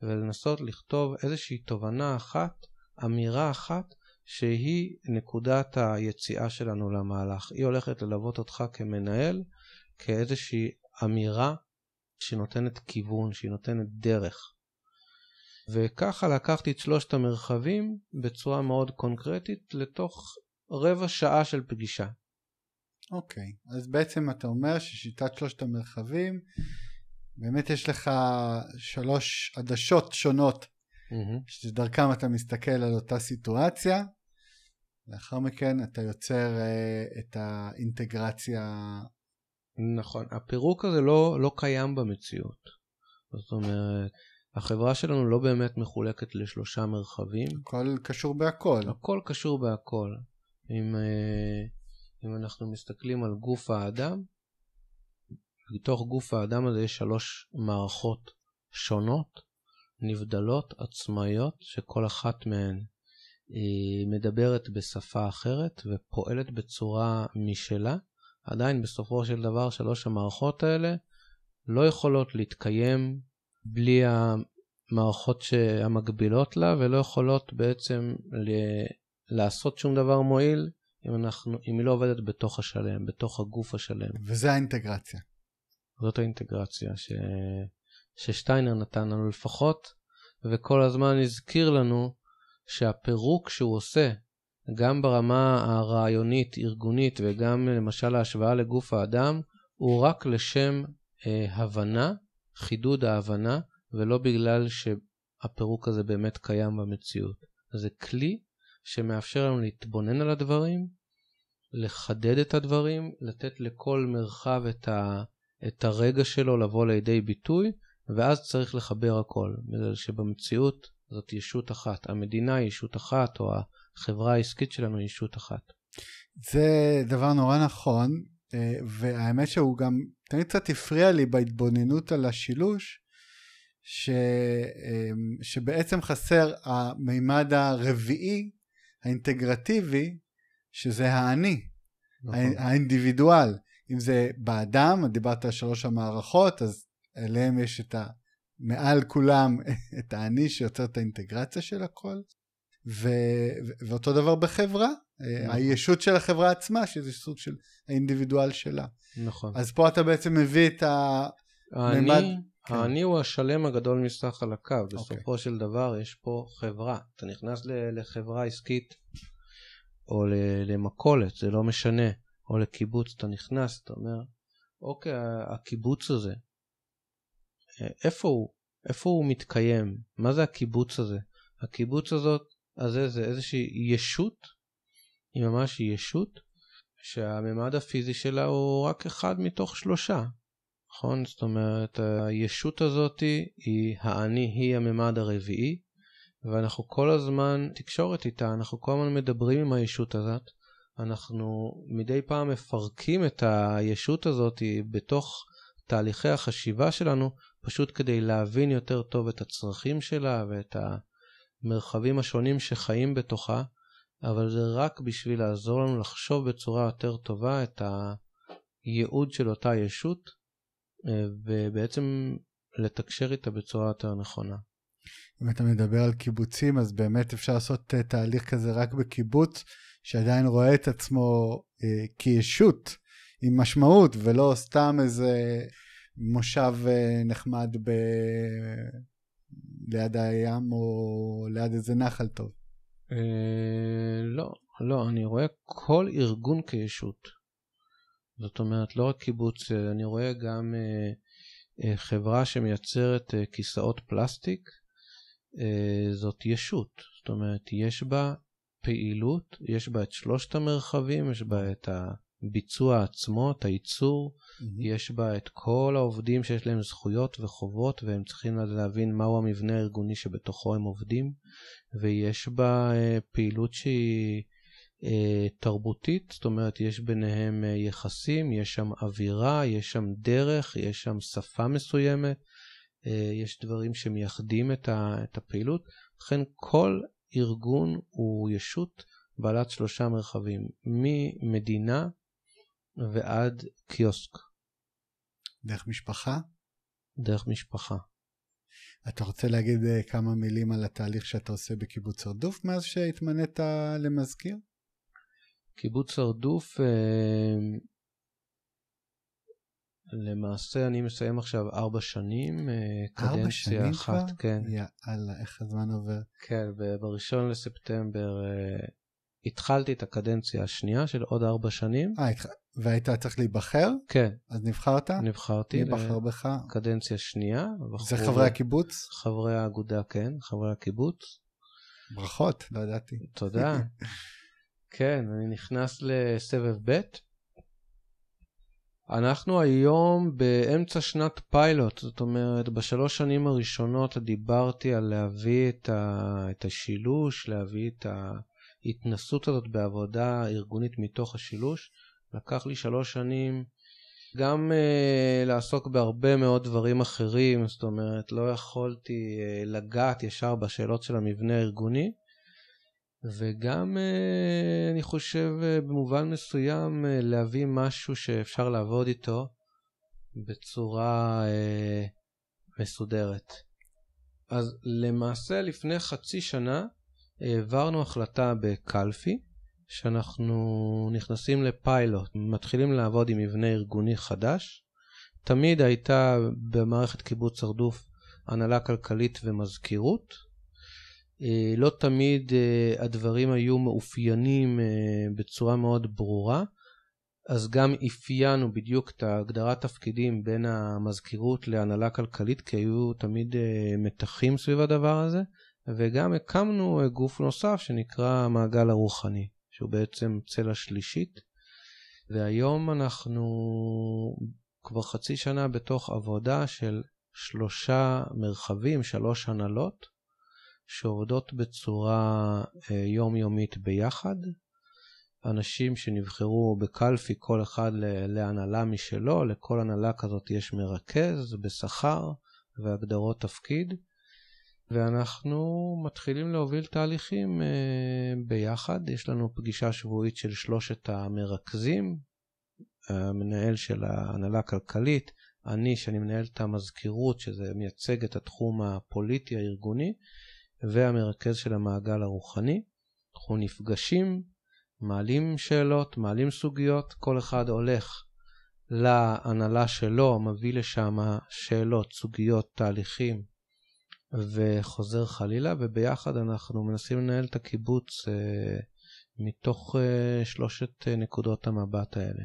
ולנסות לכתוב איזושהי תובנה אחת, אמירה אחת, שהיא נקודת היציאה שלנו למהלך. היא הולכת ללוות אותך כמנהל כאיזושהי אמירה שנותנת כיוון, שהיא נותנת דרך. וככה לקחתי את שלושת המרחבים בצורה מאוד קונקרטית לתוך רבע שעה של פגישה. אוקיי, okay. אז בעצם אתה אומר ששיטת שלושת המרחבים, באמת יש לך שלוש עדשות שונות, mm-hmm. שדרכם אתה מסתכל על אותה סיטואציה, לאחר מכן אתה יוצר uh, את האינטגרציה. נכון, הפירוק הזה לא, לא קיים במציאות. זאת אומרת, החברה שלנו לא באמת מחולקת לשלושה מרחבים. הכל קשור בהכל. הכל קשור בהכל. עם... Uh, אם אנחנו מסתכלים על גוף האדם, בתוך גוף האדם הזה יש שלוש מערכות שונות, נבדלות, עצמאיות, שכל אחת מהן היא מדברת בשפה אחרת ופועלת בצורה משלה. עדיין בסופו של דבר שלוש המערכות האלה לא יכולות להתקיים בלי המערכות המקבילות לה ולא יכולות בעצם לעשות שום דבר מועיל אם, אנחנו, אם היא לא עובדת בתוך השלם, בתוך הגוף השלם. וזה האינטגרציה. זאת האינטגרציה ש... ששטיינר נתן לנו לפחות, וכל הזמן הזכיר לנו שהפירוק שהוא עושה, גם ברמה הרעיונית, ארגונית, וגם למשל ההשוואה לגוף האדם, הוא רק לשם אה, הבנה, חידוד ההבנה, ולא בגלל שהפירוק הזה באמת קיים במציאות. זה כלי שמאפשר לנו להתבונן על הדברים, לחדד את הדברים, לתת לכל מרחב את, ה, את הרגע שלו לבוא לידי ביטוי, ואז צריך לחבר הכל, בגלל שבמציאות זאת ישות אחת. המדינה היא ישות אחת, או החברה העסקית שלנו היא ישות אחת. זה דבר נורא נכון, אה, והאמת שהוא גם תמיד קצת הפריע לי בהתבוננות על השילוש, ש, אה, שבעצם חסר המימד הרביעי האינטגרטיבי, שזה האני, נכון. האינדיבידואל. אם זה באדם, דיברת על שלוש המערכות, אז אליהם יש את ה... מעל כולם את האני שיוצר את האינטגרציה של הכל. ו... ואותו דבר בחברה, נכון. הישות של החברה עצמה, שזה סוג של האינדיבידואל שלה. נכון. אז פה אתה בעצם מביא את ה... האני, כן. האני הוא השלם הגדול מסך חלקיו. Okay. אוקיי. בסופו של דבר יש פה חברה. אתה נכנס לחברה עסקית או למכולת, זה לא משנה, או לקיבוץ, אתה נכנס, אתה אומר, אוקיי, הקיבוץ הזה, איפה הוא? איפה הוא מתקיים? מה זה הקיבוץ הזה? הקיבוץ הזאת, הזה זה איזושהי ישות היא ממש ישות שהממד הפיזי שלה הוא רק אחד מתוך שלושה. נכון? זאת אומרת, הישות הזאת היא האני, היא הממד הרביעי, ואנחנו כל הזמן, תקשורת איתה, אנחנו כל הזמן מדברים עם הישות הזאת. אנחנו מדי פעם מפרקים את הישות הזאת בתוך תהליכי החשיבה שלנו, פשוט כדי להבין יותר טוב את הצרכים שלה ואת המרחבים השונים שחיים בתוכה, אבל זה רק בשביל לעזור לנו לחשוב בצורה יותר טובה את הייעוד של אותה ישות, ובעצם לתקשר איתה בצורה יותר נכונה. אם אתה מדבר על קיבוצים, אז באמת אפשר לעשות אה, תהליך כזה רק בקיבוץ, שעדיין רואה את עצמו אה, כישות עם משמעות, ולא סתם איזה מושב אה, נחמד ב... ליד הים או ליד איזה נחל טוב. אה, לא, לא, אני רואה כל ארגון כישות. זאת אומרת, לא רק קיבוץ, אה, אני רואה גם אה, אה, חברה שמייצרת אה, כיסאות פלסטיק, אה, זאת ישות. זאת אומרת, יש בה פעילות, יש בה את שלושת המרחבים, יש בה את הביצוע עצמו, את הייצור, mm-hmm. יש בה את כל העובדים שיש להם זכויות וחובות, והם צריכים להבין מהו המבנה הארגוני שבתוכו הם עובדים, ויש בה אה, פעילות שהיא אה, תרבותית, זאת אומרת, יש ביניהם אה, יחסים, יש שם אווירה, יש שם דרך, יש שם שפה מסוימת. יש דברים שמייחדים את, הפעילות, לכן כל ארגון הוא ישות בעלת שלושה מרחבים, ממדינה ועד קיוסק. דרך משפחה? דרך משפחה. אתה רוצה להגיד אה, כמה מילים על התהליך שאתה עושה בקיבוץ הרדוף מאז שהתמנית למזכיר? קיבוץ הרדוף, אה, למעשה אני מסיים עכשיו ארבע שנים, קדנציה אה, שנים אחת, כבר? כן. יאללה, איך הזמן עובר. כן, בראשון לספטמבר uh, התחלתי את הקדנציה השנייה של עוד ארבע שנים. אה, והיית צריך להיבחר? כן. אז נבחרת? נבחרתי. מי בחר בך? קדנציה שנייה. זה חברי הקיבוץ? חברי האגודה, כן, חברי הקיבוץ. ברכות, לא ידעתי. תודה. כן, אני נכנס לסבב ב'. אנחנו היום באמצע שנת פיילוט, זאת אומרת, בשלוש שנים הראשונות דיברתי על להביא את, ה, את השילוש, להביא את ההתנסות הזאת בעבודה ארגונית מתוך השילוש. לקח לי שלוש שנים גם uh, לעסוק בהרבה מאוד דברים אחרים, זאת אומרת, לא יכולתי uh, לגעת ישר בשאלות של המבנה הארגוני. וגם אה, אני חושב אה, במובן מסוים אה, להביא משהו שאפשר לעבוד איתו בצורה מסודרת. אז למעשה לפני חצי שנה העברנו החלטה בקלפי שאנחנו נכנסים לפיילוט, מתחילים לעבוד עם מבנה ארגוני חדש. תמיד הייתה במערכת קיבוץ הרדוף הנהלה כלכלית ומזכירות, לא תמיד אה, הדברים היו מאופיינים אה, בצורה מאוד ברורה, אז גם אפיינו בדיוק את הגדרת תפקידים בין המזכירות להנהלה כלכלית, כי היו תמיד מתחים סביב הדבר הזה, וגם הקמנו גוף נוסף שנקרא המעגל הרוחני, שהוא בעצם צלע שלישית, והיום אנחנו כבר חצי שנה בתוך עבודה של שלושה מרחבים, שלוש הנהלות, שעובדות בצורה אה, יומיומית ביחד. אנשים שנבחרו בקלפי, כל אחד להנהלה משלו, לכל הנהלה כזאת יש מרכז בשכר והגדרות תפקיד, ואנחנו מתחילים להוביל תהליכים אה, ביחד. יש לנו פגישה שבועית של שלושת המרכזים, המנהל של ההנהלה הכלכלית, אני, שאני מנהל את המזכירות, שזה מייצג את התחום הפוליטי הארגוני, והמרכז של המעגל הרוחני. אנחנו נפגשים, מעלים שאלות, מעלים סוגיות, כל אחד הולך להנהלה שלו, מביא לשם שאלות, סוגיות, תהליכים, וחוזר חלילה, וביחד אנחנו מנסים לנהל את הקיבוץ אה, מתוך אה, שלושת אה, נקודות המבט האלה.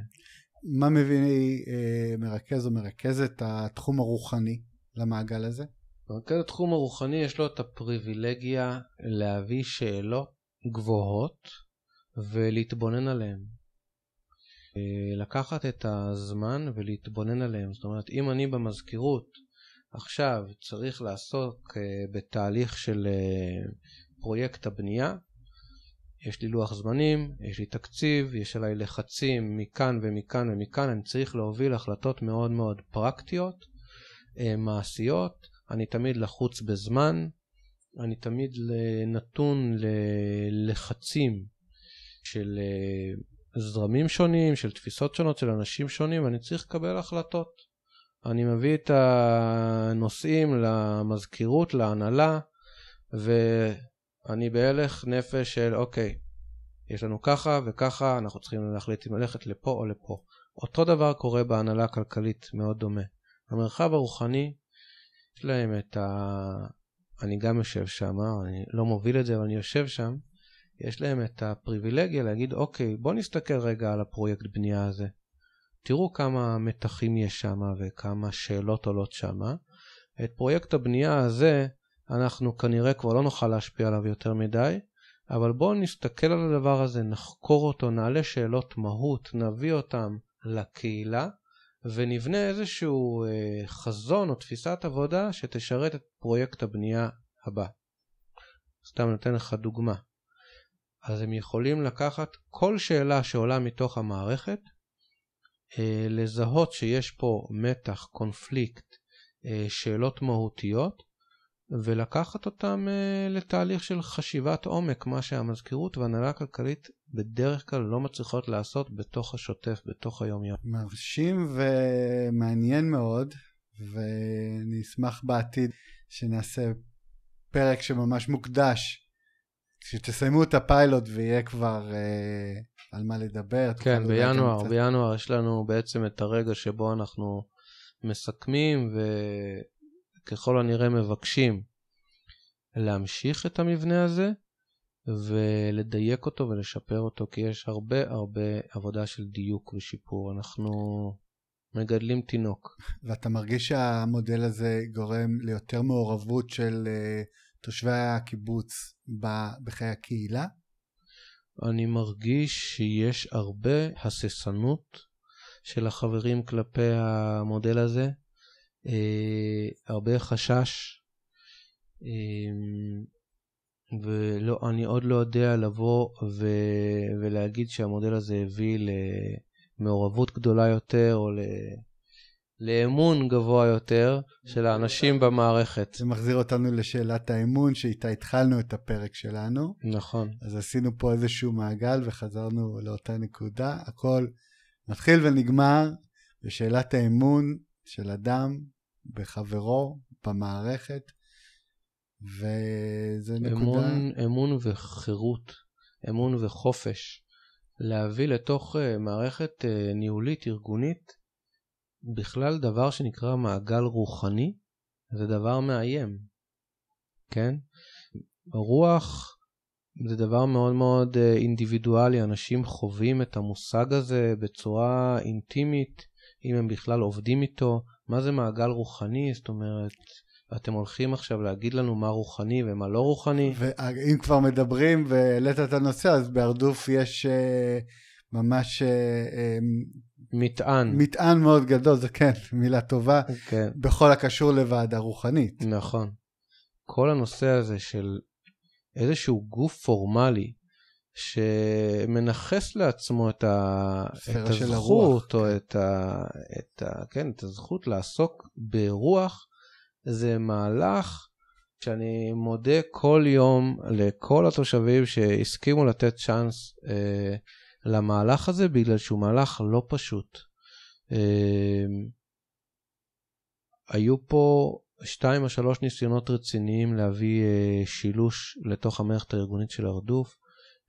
מה מביא אה, מרכז או מרכזת התחום הרוחני למעגל הזה? מרכז התחום הרוחני יש לו את הפריבילגיה להביא שאלות גבוהות ולהתבונן עליהם. אה, לקחת את הזמן ולהתבונן עליהם. זאת אומרת, אם אני במזכירות עכשיו צריך לעסוק אה, בתהליך של אה, פרויקט הבנייה, יש לי לוח זמנים, יש לי תקציב, יש עליי לחצים מכאן ומכאן ומכאן, אני צריך להוביל החלטות מאוד מאוד פרקטיות, מעשיות, אני תמיד לחוץ בזמן, אני תמיד נתון ללחצים של זרמים שונים, של תפיסות שונות, של אנשים שונים, ואני צריך לקבל החלטות. אני מביא את הנושאים למזכירות, להנהלה, ואני בהלך נפש של אוקיי, יש לנו ככה וככה, אנחנו צריכים להחליט אם ללכת לפה או לפה. אותו דבר קורה בהנהלה הכלכלית, מאוד דומה. המרחב הרוחני, להם את ה... אני גם יושב שם, אני לא מוביל את זה, אבל אני יושב שם, יש להם את הפריבילגיה להגיד, אוקיי, בוא נסתכל רגע על הפרויקט בנייה הזה. תראו כמה מתחים יש שם וכמה שאלות עולות שם. את פרויקט הבנייה הזה, אנחנו כנראה כבר לא נוכל להשפיע עליו יותר מדי, אבל בואו נסתכל על הדבר הזה, נחקור אותו, נעלה שאלות מהות, נביא אותם לקהילה, ונבנה איזשהו אה, חזון או תפיסת עבודה שתשרת את פרויקט הבנייה הבא. סתם נותן לך דוגמה. אז הם יכולים לקחת כל שאלה שעולה מתוך המערכת, אה, לזהות שיש פה מתח, קונפליקט, אה, שאלות מהותיות, ולקחת אותם לתהליך של חשיבת עומק, מה שהמזכירות והנהלה כלכלית בדרך כלל לא מצליחות לעשות בתוך השוטף, בתוך היום-יום. מרשים ומעניין מאוד, ואני אשמח בעתיד שנעשה פרק שממש מוקדש כשתסיימו את הפיילוט ויהיה כבר אה, על מה לדבר. כן, בינואר, קצת... בינואר יש לנו בעצם את הרגע שבו אנחנו מסכמים וככל הנראה מבקשים להמשיך את המבנה הזה ולדייק אותו ולשפר אותו, כי יש הרבה הרבה עבודה של דיוק ושיפור. אנחנו מגדלים תינוק. ואתה מרגיש שהמודל הזה גורם ליותר מעורבות של... Uh, תושבי הקיבוץ בחיי הקהילה? אני מרגיש שיש הרבה הססנות של החברים כלפי המודל הזה, אה, הרבה חשש, אה, ואני עוד לא יודע לבוא ו, ולהגיד שהמודל הזה הביא למעורבות גדולה יותר או ל... לאמון גבוה יותר של האנשים במערכת. זה מחזיר אותנו לשאלת האמון שאיתה התחלנו את הפרק שלנו. נכון. אז עשינו פה איזשהו מעגל וחזרנו לאותה נקודה. הכל מתחיל ונגמר בשאלת האמון של אדם בחברו, במערכת, וזה נקודה... אמון, אמון וחירות, אמון וחופש. להביא לתוך אה, מערכת אה, ניהולית, ארגונית, בכלל דבר שנקרא מעגל רוחני זה דבר מאיים, כן? רוח זה דבר מאוד מאוד אה, אינדיבידואלי, אנשים חווים את המושג הזה בצורה אינטימית, אם הם בכלל עובדים איתו. מה זה מעגל רוחני? זאת אומרת, אתם הולכים עכשיו להגיד לנו מה רוחני ומה לא רוחני. ואם כבר מדברים והעלית את הנושא, אז בהרדוף יש uh, ממש uh, מטען. מטען מאוד גדול, זה כן, מילה טובה, כן. בכל הקשור לוועדה רוחנית. נכון. כל הנושא הזה של איזשהו גוף פורמלי שמנכס לעצמו את, ה... את הזכות, הרוח, או כן. את, ה... את, ה... כן, את הזכות לעסוק ברוח, זה מהלך שאני מודה כל יום לכל התושבים שהסכימו לתת צ'אנס אה, למהלך הזה, בגלל שהוא מהלך לא פשוט. אמ, היו פה שתיים או שלוש ניסיונות רציניים להביא אה, שילוש לתוך המערכת הארגונית של הרדוף,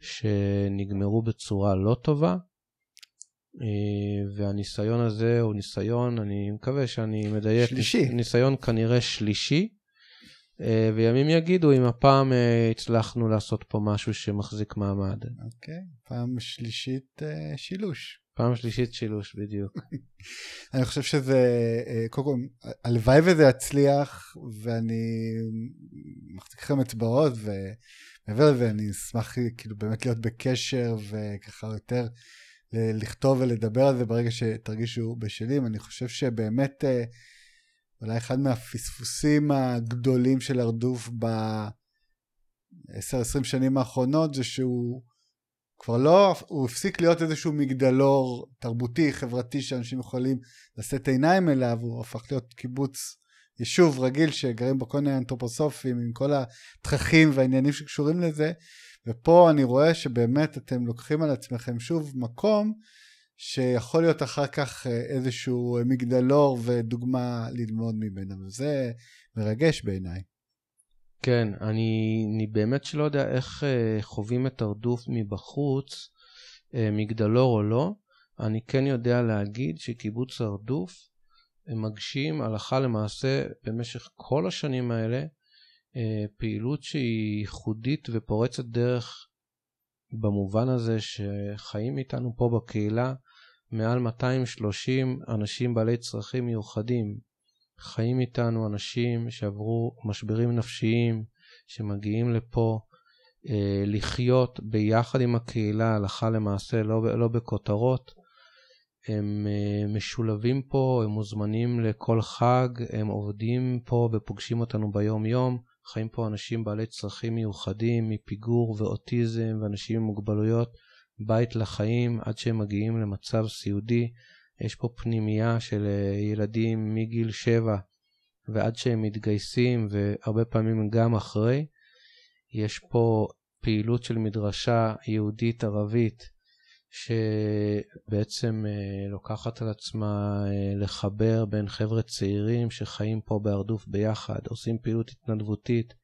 שנגמרו בצורה לא טובה. אה, והניסיון הזה הוא ניסיון, אני מקווה שאני מדייק, שלישי. ניסיון כנראה שלישי, אה, וימים יגידו אם הפעם אה, הצלחנו לעשות פה משהו שמחזיק מעמד. אוקיי, פעם שלישית שילוש. פעם שלישית שילוש, בדיוק. אני חושב שזה, קודם כל, הלוואי וזה יצליח, ואני מחזיק לכם אצבעות, ומעבר לזה אני אשמח כאילו באמת להיות בקשר, וככה יותר לכתוב ולדבר על זה ברגע שתרגישו בשלים. אני חושב שבאמת, אה, אולי אחד מהפספוסים הגדולים של הרדוף ב-10-20 שנים האחרונות, זה שהוא כבר לא, הוא הפסיק להיות איזשהו מגדלור תרבותי, חברתי, שאנשים יכולים לשאת עיניים אליו, הוא הפך להיות קיבוץ, יישוב רגיל שגרים בו כל מיני אנתרופוסופים עם כל התככים והעניינים שקשורים לזה, ופה אני רואה שבאמת אתם לוקחים על עצמכם שוב מקום שיכול להיות אחר כך איזשהו מגדלור ודוגמה ללמוד ממנו, וזה מרגש בעיניי. כן, אני, אני באמת שלא יודע איך אה, חווים את הרדוף מבחוץ, אה, מגדלור או לא. אני כן יודע להגיד שקיבוץ הרדוף מגשים הלכה למעשה במשך כל השנים האלה אה, פעילות שהיא ייחודית ופורצת דרך במובן הזה שחיים איתנו פה בקהילה מעל 230 אנשים בעלי צרכים מיוחדים, חיים איתנו אנשים שעברו משברים נפשיים, שמגיעים לפה אה, לחיות ביחד עם הקהילה, הלכה למעשה, לא, לא בכותרות. הם אה, משולבים פה, הם מוזמנים לכל חג, הם עובדים פה ופוגשים אותנו ביום-יום. חיים פה אנשים בעלי צרכים מיוחדים, מפיגור ואוטיזם, ואנשים עם מוגבלויות, בית לחיים עד שהם מגיעים למצב סיעודי. יש פה פנימייה של אה, ילדים מגיל 7 ועד שהם מתגייסים, והרבה פעמים גם אחרי. יש פה פעילות של מדרשה יהודית-ערבית, שבעצם אה, לוקחת על עצמה אה, לחבר בין חבר'ה צעירים שחיים פה בהרדוף ביחד, עושים פעילות התנדבותית.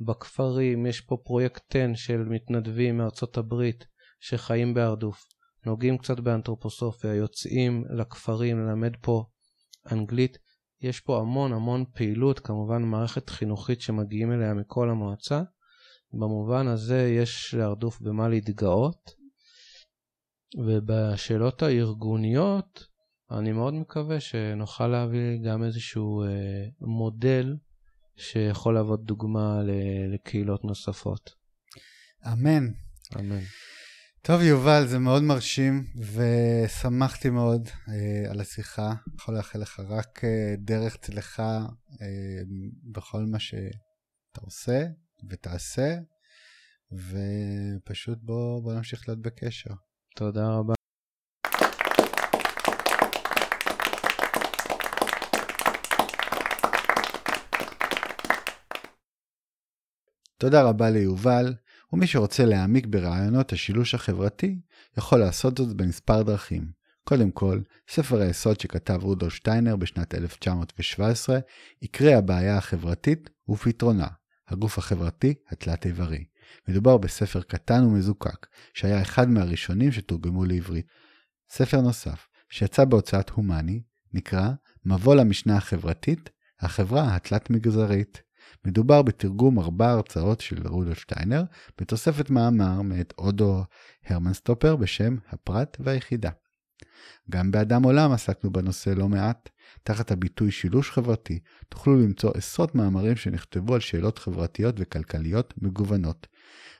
בכפרים יש פה פרויקט 10 של מתנדבים מארצות הברית שחיים בהרדוף. נוגעים קצת באנתרופוסופיה, יוצאים לכפרים ללמד פה אנגלית. יש פה המון המון פעילות, כמובן מערכת חינוכית שמגיעים אליה מכל המועצה. במובן הזה יש להרדוף במה להתגאות. ובשאלות הארגוניות, אני מאוד מקווה שנוכל להביא גם איזשהו אה, מודל שיכול להוות דוגמה לקהילות נוספות. אמן. אמן. טוב, יובל, זה מאוד מרשים, ושמחתי מאוד אה, על השיחה. יכול לאחל לך רק אה, דרך צלחה אה, בכל מה שאתה עושה ותעשה, ופשוט בוא, בוא נמשיך להיות בקשר. תודה רבה. תודה רבה ליובל. ומי שרוצה להעמיק ברעיונות השילוש החברתי, יכול לעשות זאת במספר דרכים. קודם כל, ספר היסוד שכתב רודולף שטיינר בשנת 1917, עיקרי הבעיה החברתית ופתרונה, הגוף החברתי התלת-איברי. מדובר בספר קטן ומזוקק, שהיה אחד מהראשונים שתורגמו לעברית. ספר נוסף, שיצא בהוצאת הומני, נקרא מבוא למשנה החברתית, החברה התלת-מגזרית. מדובר בתרגום ארבע הרצאות של רודולף שטיינר, בתוספת מאמר מאת אודו הרמנסטופר בשם הפרט והיחידה. גם באדם עולם עסקנו בנושא לא מעט. תחת הביטוי שילוש חברתי תוכלו למצוא עשרות מאמרים שנכתבו על שאלות חברתיות וכלכליות מגוונות.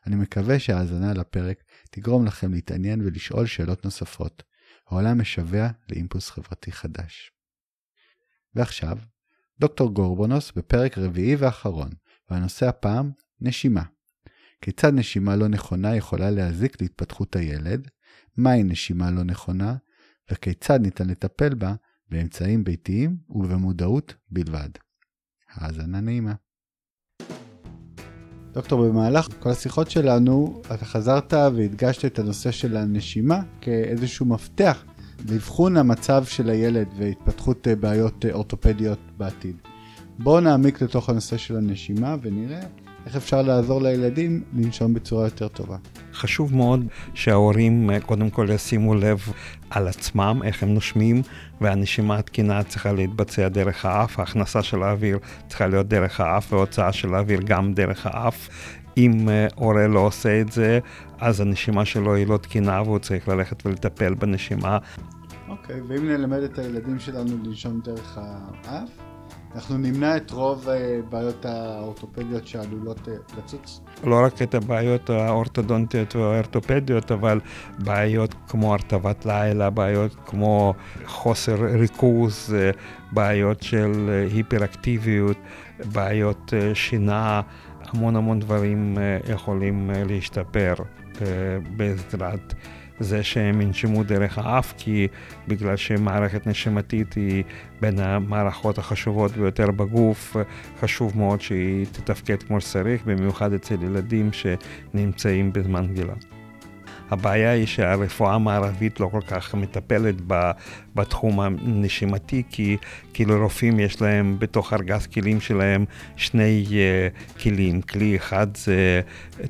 אני מקווה שההאזנה לפרק תגרום לכם להתעניין ולשאול שאלות נוספות. העולם משווע לאימפוס חברתי חדש. ועכשיו, דוקטור גורבונוס בפרק רביעי ואחרון, והנושא הפעם, נשימה. כיצד נשימה לא נכונה יכולה להזיק להתפתחות הילד, מהי נשימה לא נכונה, וכיצד ניתן לטפל בה באמצעים ביתיים ובמודעות בלבד. האזנה נעימה. דוקטור, במהלך כל השיחות שלנו, אתה חזרת והדגשת את הנושא של הנשימה כאיזשהו מפתח לאבחון המצב של הילד והתפתחות אה, בעיות אה, אורתופדיות בעתיד. בואו נעמיק לתוך הנושא של הנשימה ונראה איך אפשר לעזור לילדים לנשום בצורה יותר טובה. חשוב מאוד שההורים אה, קודם כל ישימו לב על עצמם, איך הם נושמים, והנשימה התקינה צריכה להתבצע דרך האף, ההכנסה של האוויר צריכה להיות דרך האף והוצאה של האוויר גם דרך האף. אם אה, הורה לא עושה את זה, אז הנשימה שלו היא לא תקינה והוא צריך ללכת ולטפל בנשימה. אוקיי, ואם נלמד את הילדים שלנו לנשום דרך האף, אנחנו נמנע את רוב אה, בעיות האורתופדיות שעלולות אה, לצוץ. לא רק את הבעיות האורתודונטיות והאורתופדיות, אבל בעיות כמו הרטבת לילה, בעיות כמו חוסר ריכוז, אה, בעיות של היפראקטיביות, בעיות שינה, המון המון דברים יכולים להשתפר בעזרת זה שהם ינשמו דרך האף, כי בגלל שמערכת נשימתית היא בין המערכות החשובות ביותר בגוף, חשוב מאוד שהיא תתפקד כמו שצריך, במיוחד אצל ילדים שנמצאים בזמן גדילה. הבעיה היא שהרפואה המערבית לא כל כך מטפלת בתחום הנשימתי, כי כאילו רופאים יש להם בתוך ארגז כלים שלהם שני uh, כלים. כלי אחד זה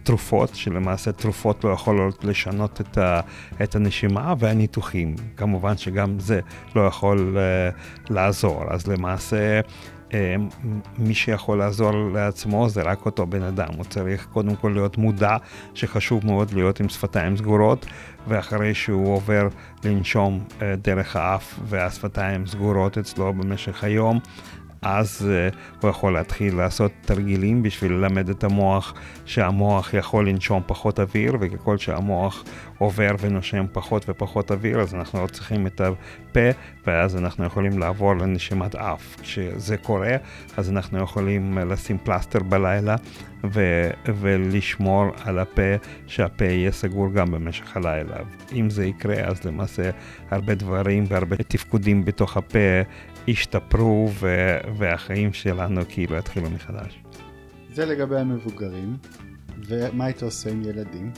תרופות, שלמעשה תרופות לא יכולות לשנות את, ה, את הנשימה, והניתוחים. כמובן שגם זה לא יכול uh, לעזור. אז למעשה... אה, מי שיכול לעזור לעצמו זה רק אותו בן אדם. הוא צריך קודם כל להיות מודע שחשוב מאוד להיות עם שפתיים סגורות, ואחרי שהוא עובר לנשום אה, דרך האף והשפתיים סגורות אצלו במשך היום, אז uh, הוא יכול להתחיל לעשות תרגילים בשביל ללמד את המוח שהמוח יכול לנשום פחות אוויר, וככל שהמוח עובר ונושם פחות ופחות אוויר, אז אנחנו לא צריכים את הפה, ואז אנחנו יכולים לעבור לנשימת אף. כשזה קורה, אז אנחנו יכולים לשים פלסטר בלילה ו- ולשמור על הפה, שהפה יהיה סגור גם במשך הלילה. אם זה יקרה, אז למעשה הרבה דברים והרבה תפקודים בתוך הפה השתפרו ו- והחיים שלנו כאילו התחילו מחדש. זה לגבי המבוגרים, ומה היית עושה עם ילדים?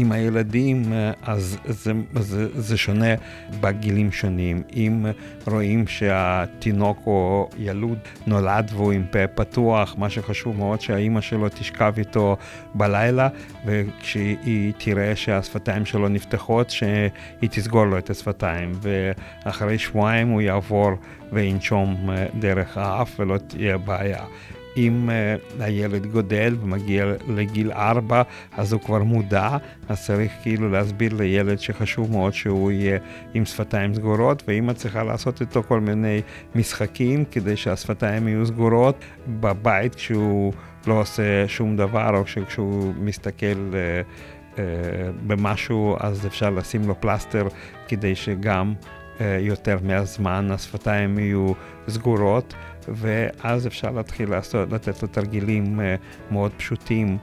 עם הילדים אז זה, זה, זה שונה בגילים שונים. אם רואים שהתינוק או ילוד נולד והוא עם פה פתוח, מה שחשוב מאוד שהאימא שלו תשכב איתו בלילה, וכשהיא תראה שהשפתיים שלו נפתחות, שהיא תסגור לו את השפתיים, ואחרי שבועיים הוא יעבור וינשום אה, דרך האף ולא תהיה בעיה. אם uh, הילד גודל ומגיע לגיל 4, אז הוא כבר מודע, אז צריך כאילו להסביר לילד שחשוב מאוד שהוא יהיה עם שפתיים סגורות, ואמא צריכה לעשות איתו כל מיני משחקים כדי שהשפתיים יהיו סגורות בבית כשהוא לא עושה שום דבר, או כשהוא מסתכל... uh, uh, במשהו, אז אפשר לשים לו פלסטר כדי שגם יותר מהזמן השפתיים יהיו סגורות. ואז אפשר להתחיל לעשות, לתת לו תרגילים uh, מאוד פשוטים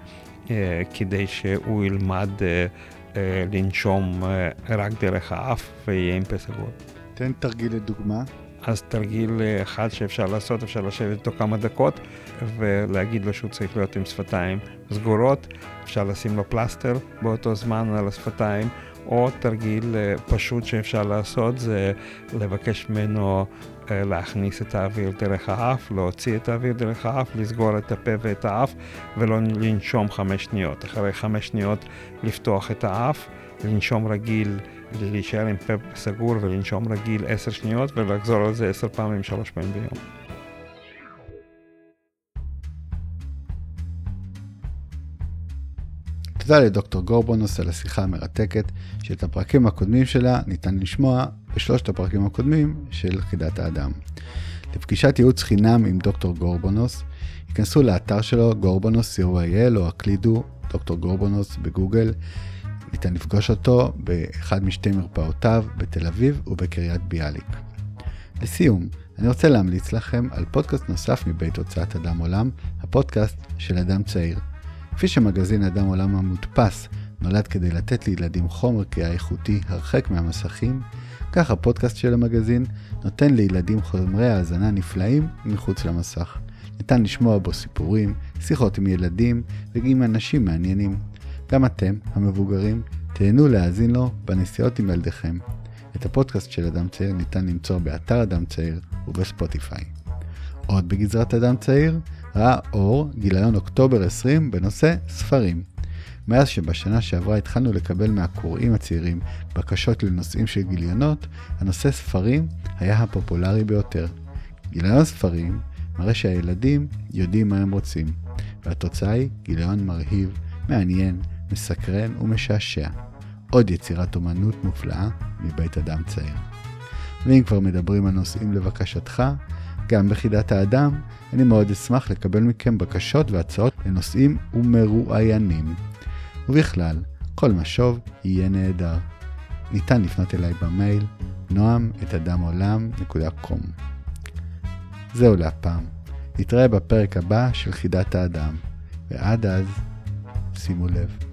uh, כדי שהוא ילמד uh, לנשום רק דרך האף ויהיה עם פה סגור. תן תרגיל לדוגמה. אז תרגיל אחד שאפשר לעשות, אפשר לשבת איתו כמה דקות ולהגיד לו שהוא צריך להיות עם שפתיים סגורות, אפשר לשים לו פלסטר באותו זמן על השפתיים, או תרגיל פשוט שאפשר לעשות זה לבקש ממנו אה, להכניס את האוויר דרך האף, להוציא את האוויר דרך האף, לסגור את הפה ואת האף ולא לנשום חמש שניות. אחרי חמש שניות לפתוח את האף, לנשום רגיל, להישאר עם פה סגור ולנשום רגיל עשר שניות ולחזור על זה עשר פעמים, שלוש פעמים ביום. תודה לדוקטור גורבונוס על השיחה המרתקת, שאת הפרקים הקודמים שלה ניתן לשמוע בשלושת הפרקים הקודמים של חידת האדם. לפגישת ייעוץ חינם עם דוקטור גורבונוס, היכנסו לאתר שלו גורבונוס co.il או הקלידו דוקטור גורבונוס בגוגל. ניתן לפגוש אותו באחד משתי מרפאותיו בתל אביב ובקריית ביאליק. לסיום, אני רוצה להמליץ לכם על פודקאסט נוסף מבית הוצאת אדם עולם, הפודקאסט של אדם צעיר. כפי שמגזין אדם עולם המודפס נולד כדי לתת לילדים חומר קריאה איכותי הרחק מהמסכים, כך הפודקאסט של המגזין נותן לילדים חומרי האזנה נפלאים מחוץ למסך. ניתן לשמוע בו סיפורים, שיחות עם ילדים ועם אנשים מעניינים. גם אתם, המבוגרים, תהנו להאזין לו בנסיעות עם ילדיכם. את הפודקאסט של אדם צעיר ניתן למצוא באתר אדם צעיר ובספוטיפיי. עוד בגזרת אדם צעיר, ראה אור גיליון אוקטובר 20 בנושא ספרים. מאז שבשנה שעברה התחלנו לקבל מהקוראים הצעירים בקשות לנושאים של גיליונות, הנושא ספרים היה הפופולרי ביותר. גיליון ספרים מראה שהילדים יודעים מה הם רוצים, והתוצאה היא גיליון מרהיב מעניין, מסקרן ומשעשע. עוד יצירת אומנות מופלאה מבית אדם צעיר. ואם כבר מדברים על נושאים לבקשתך, גם בחידת האדם, אני מאוד אשמח לקבל מכם בקשות והצעות לנושאים ומרואיינים. ובכלל, כל משוב יהיה נהדר. ניתן לפנות אליי במייל נועם את אדמעולם.com זהו להפעם. נתראה בפרק הבא של חידת האדם, ועד אז, שימו לב.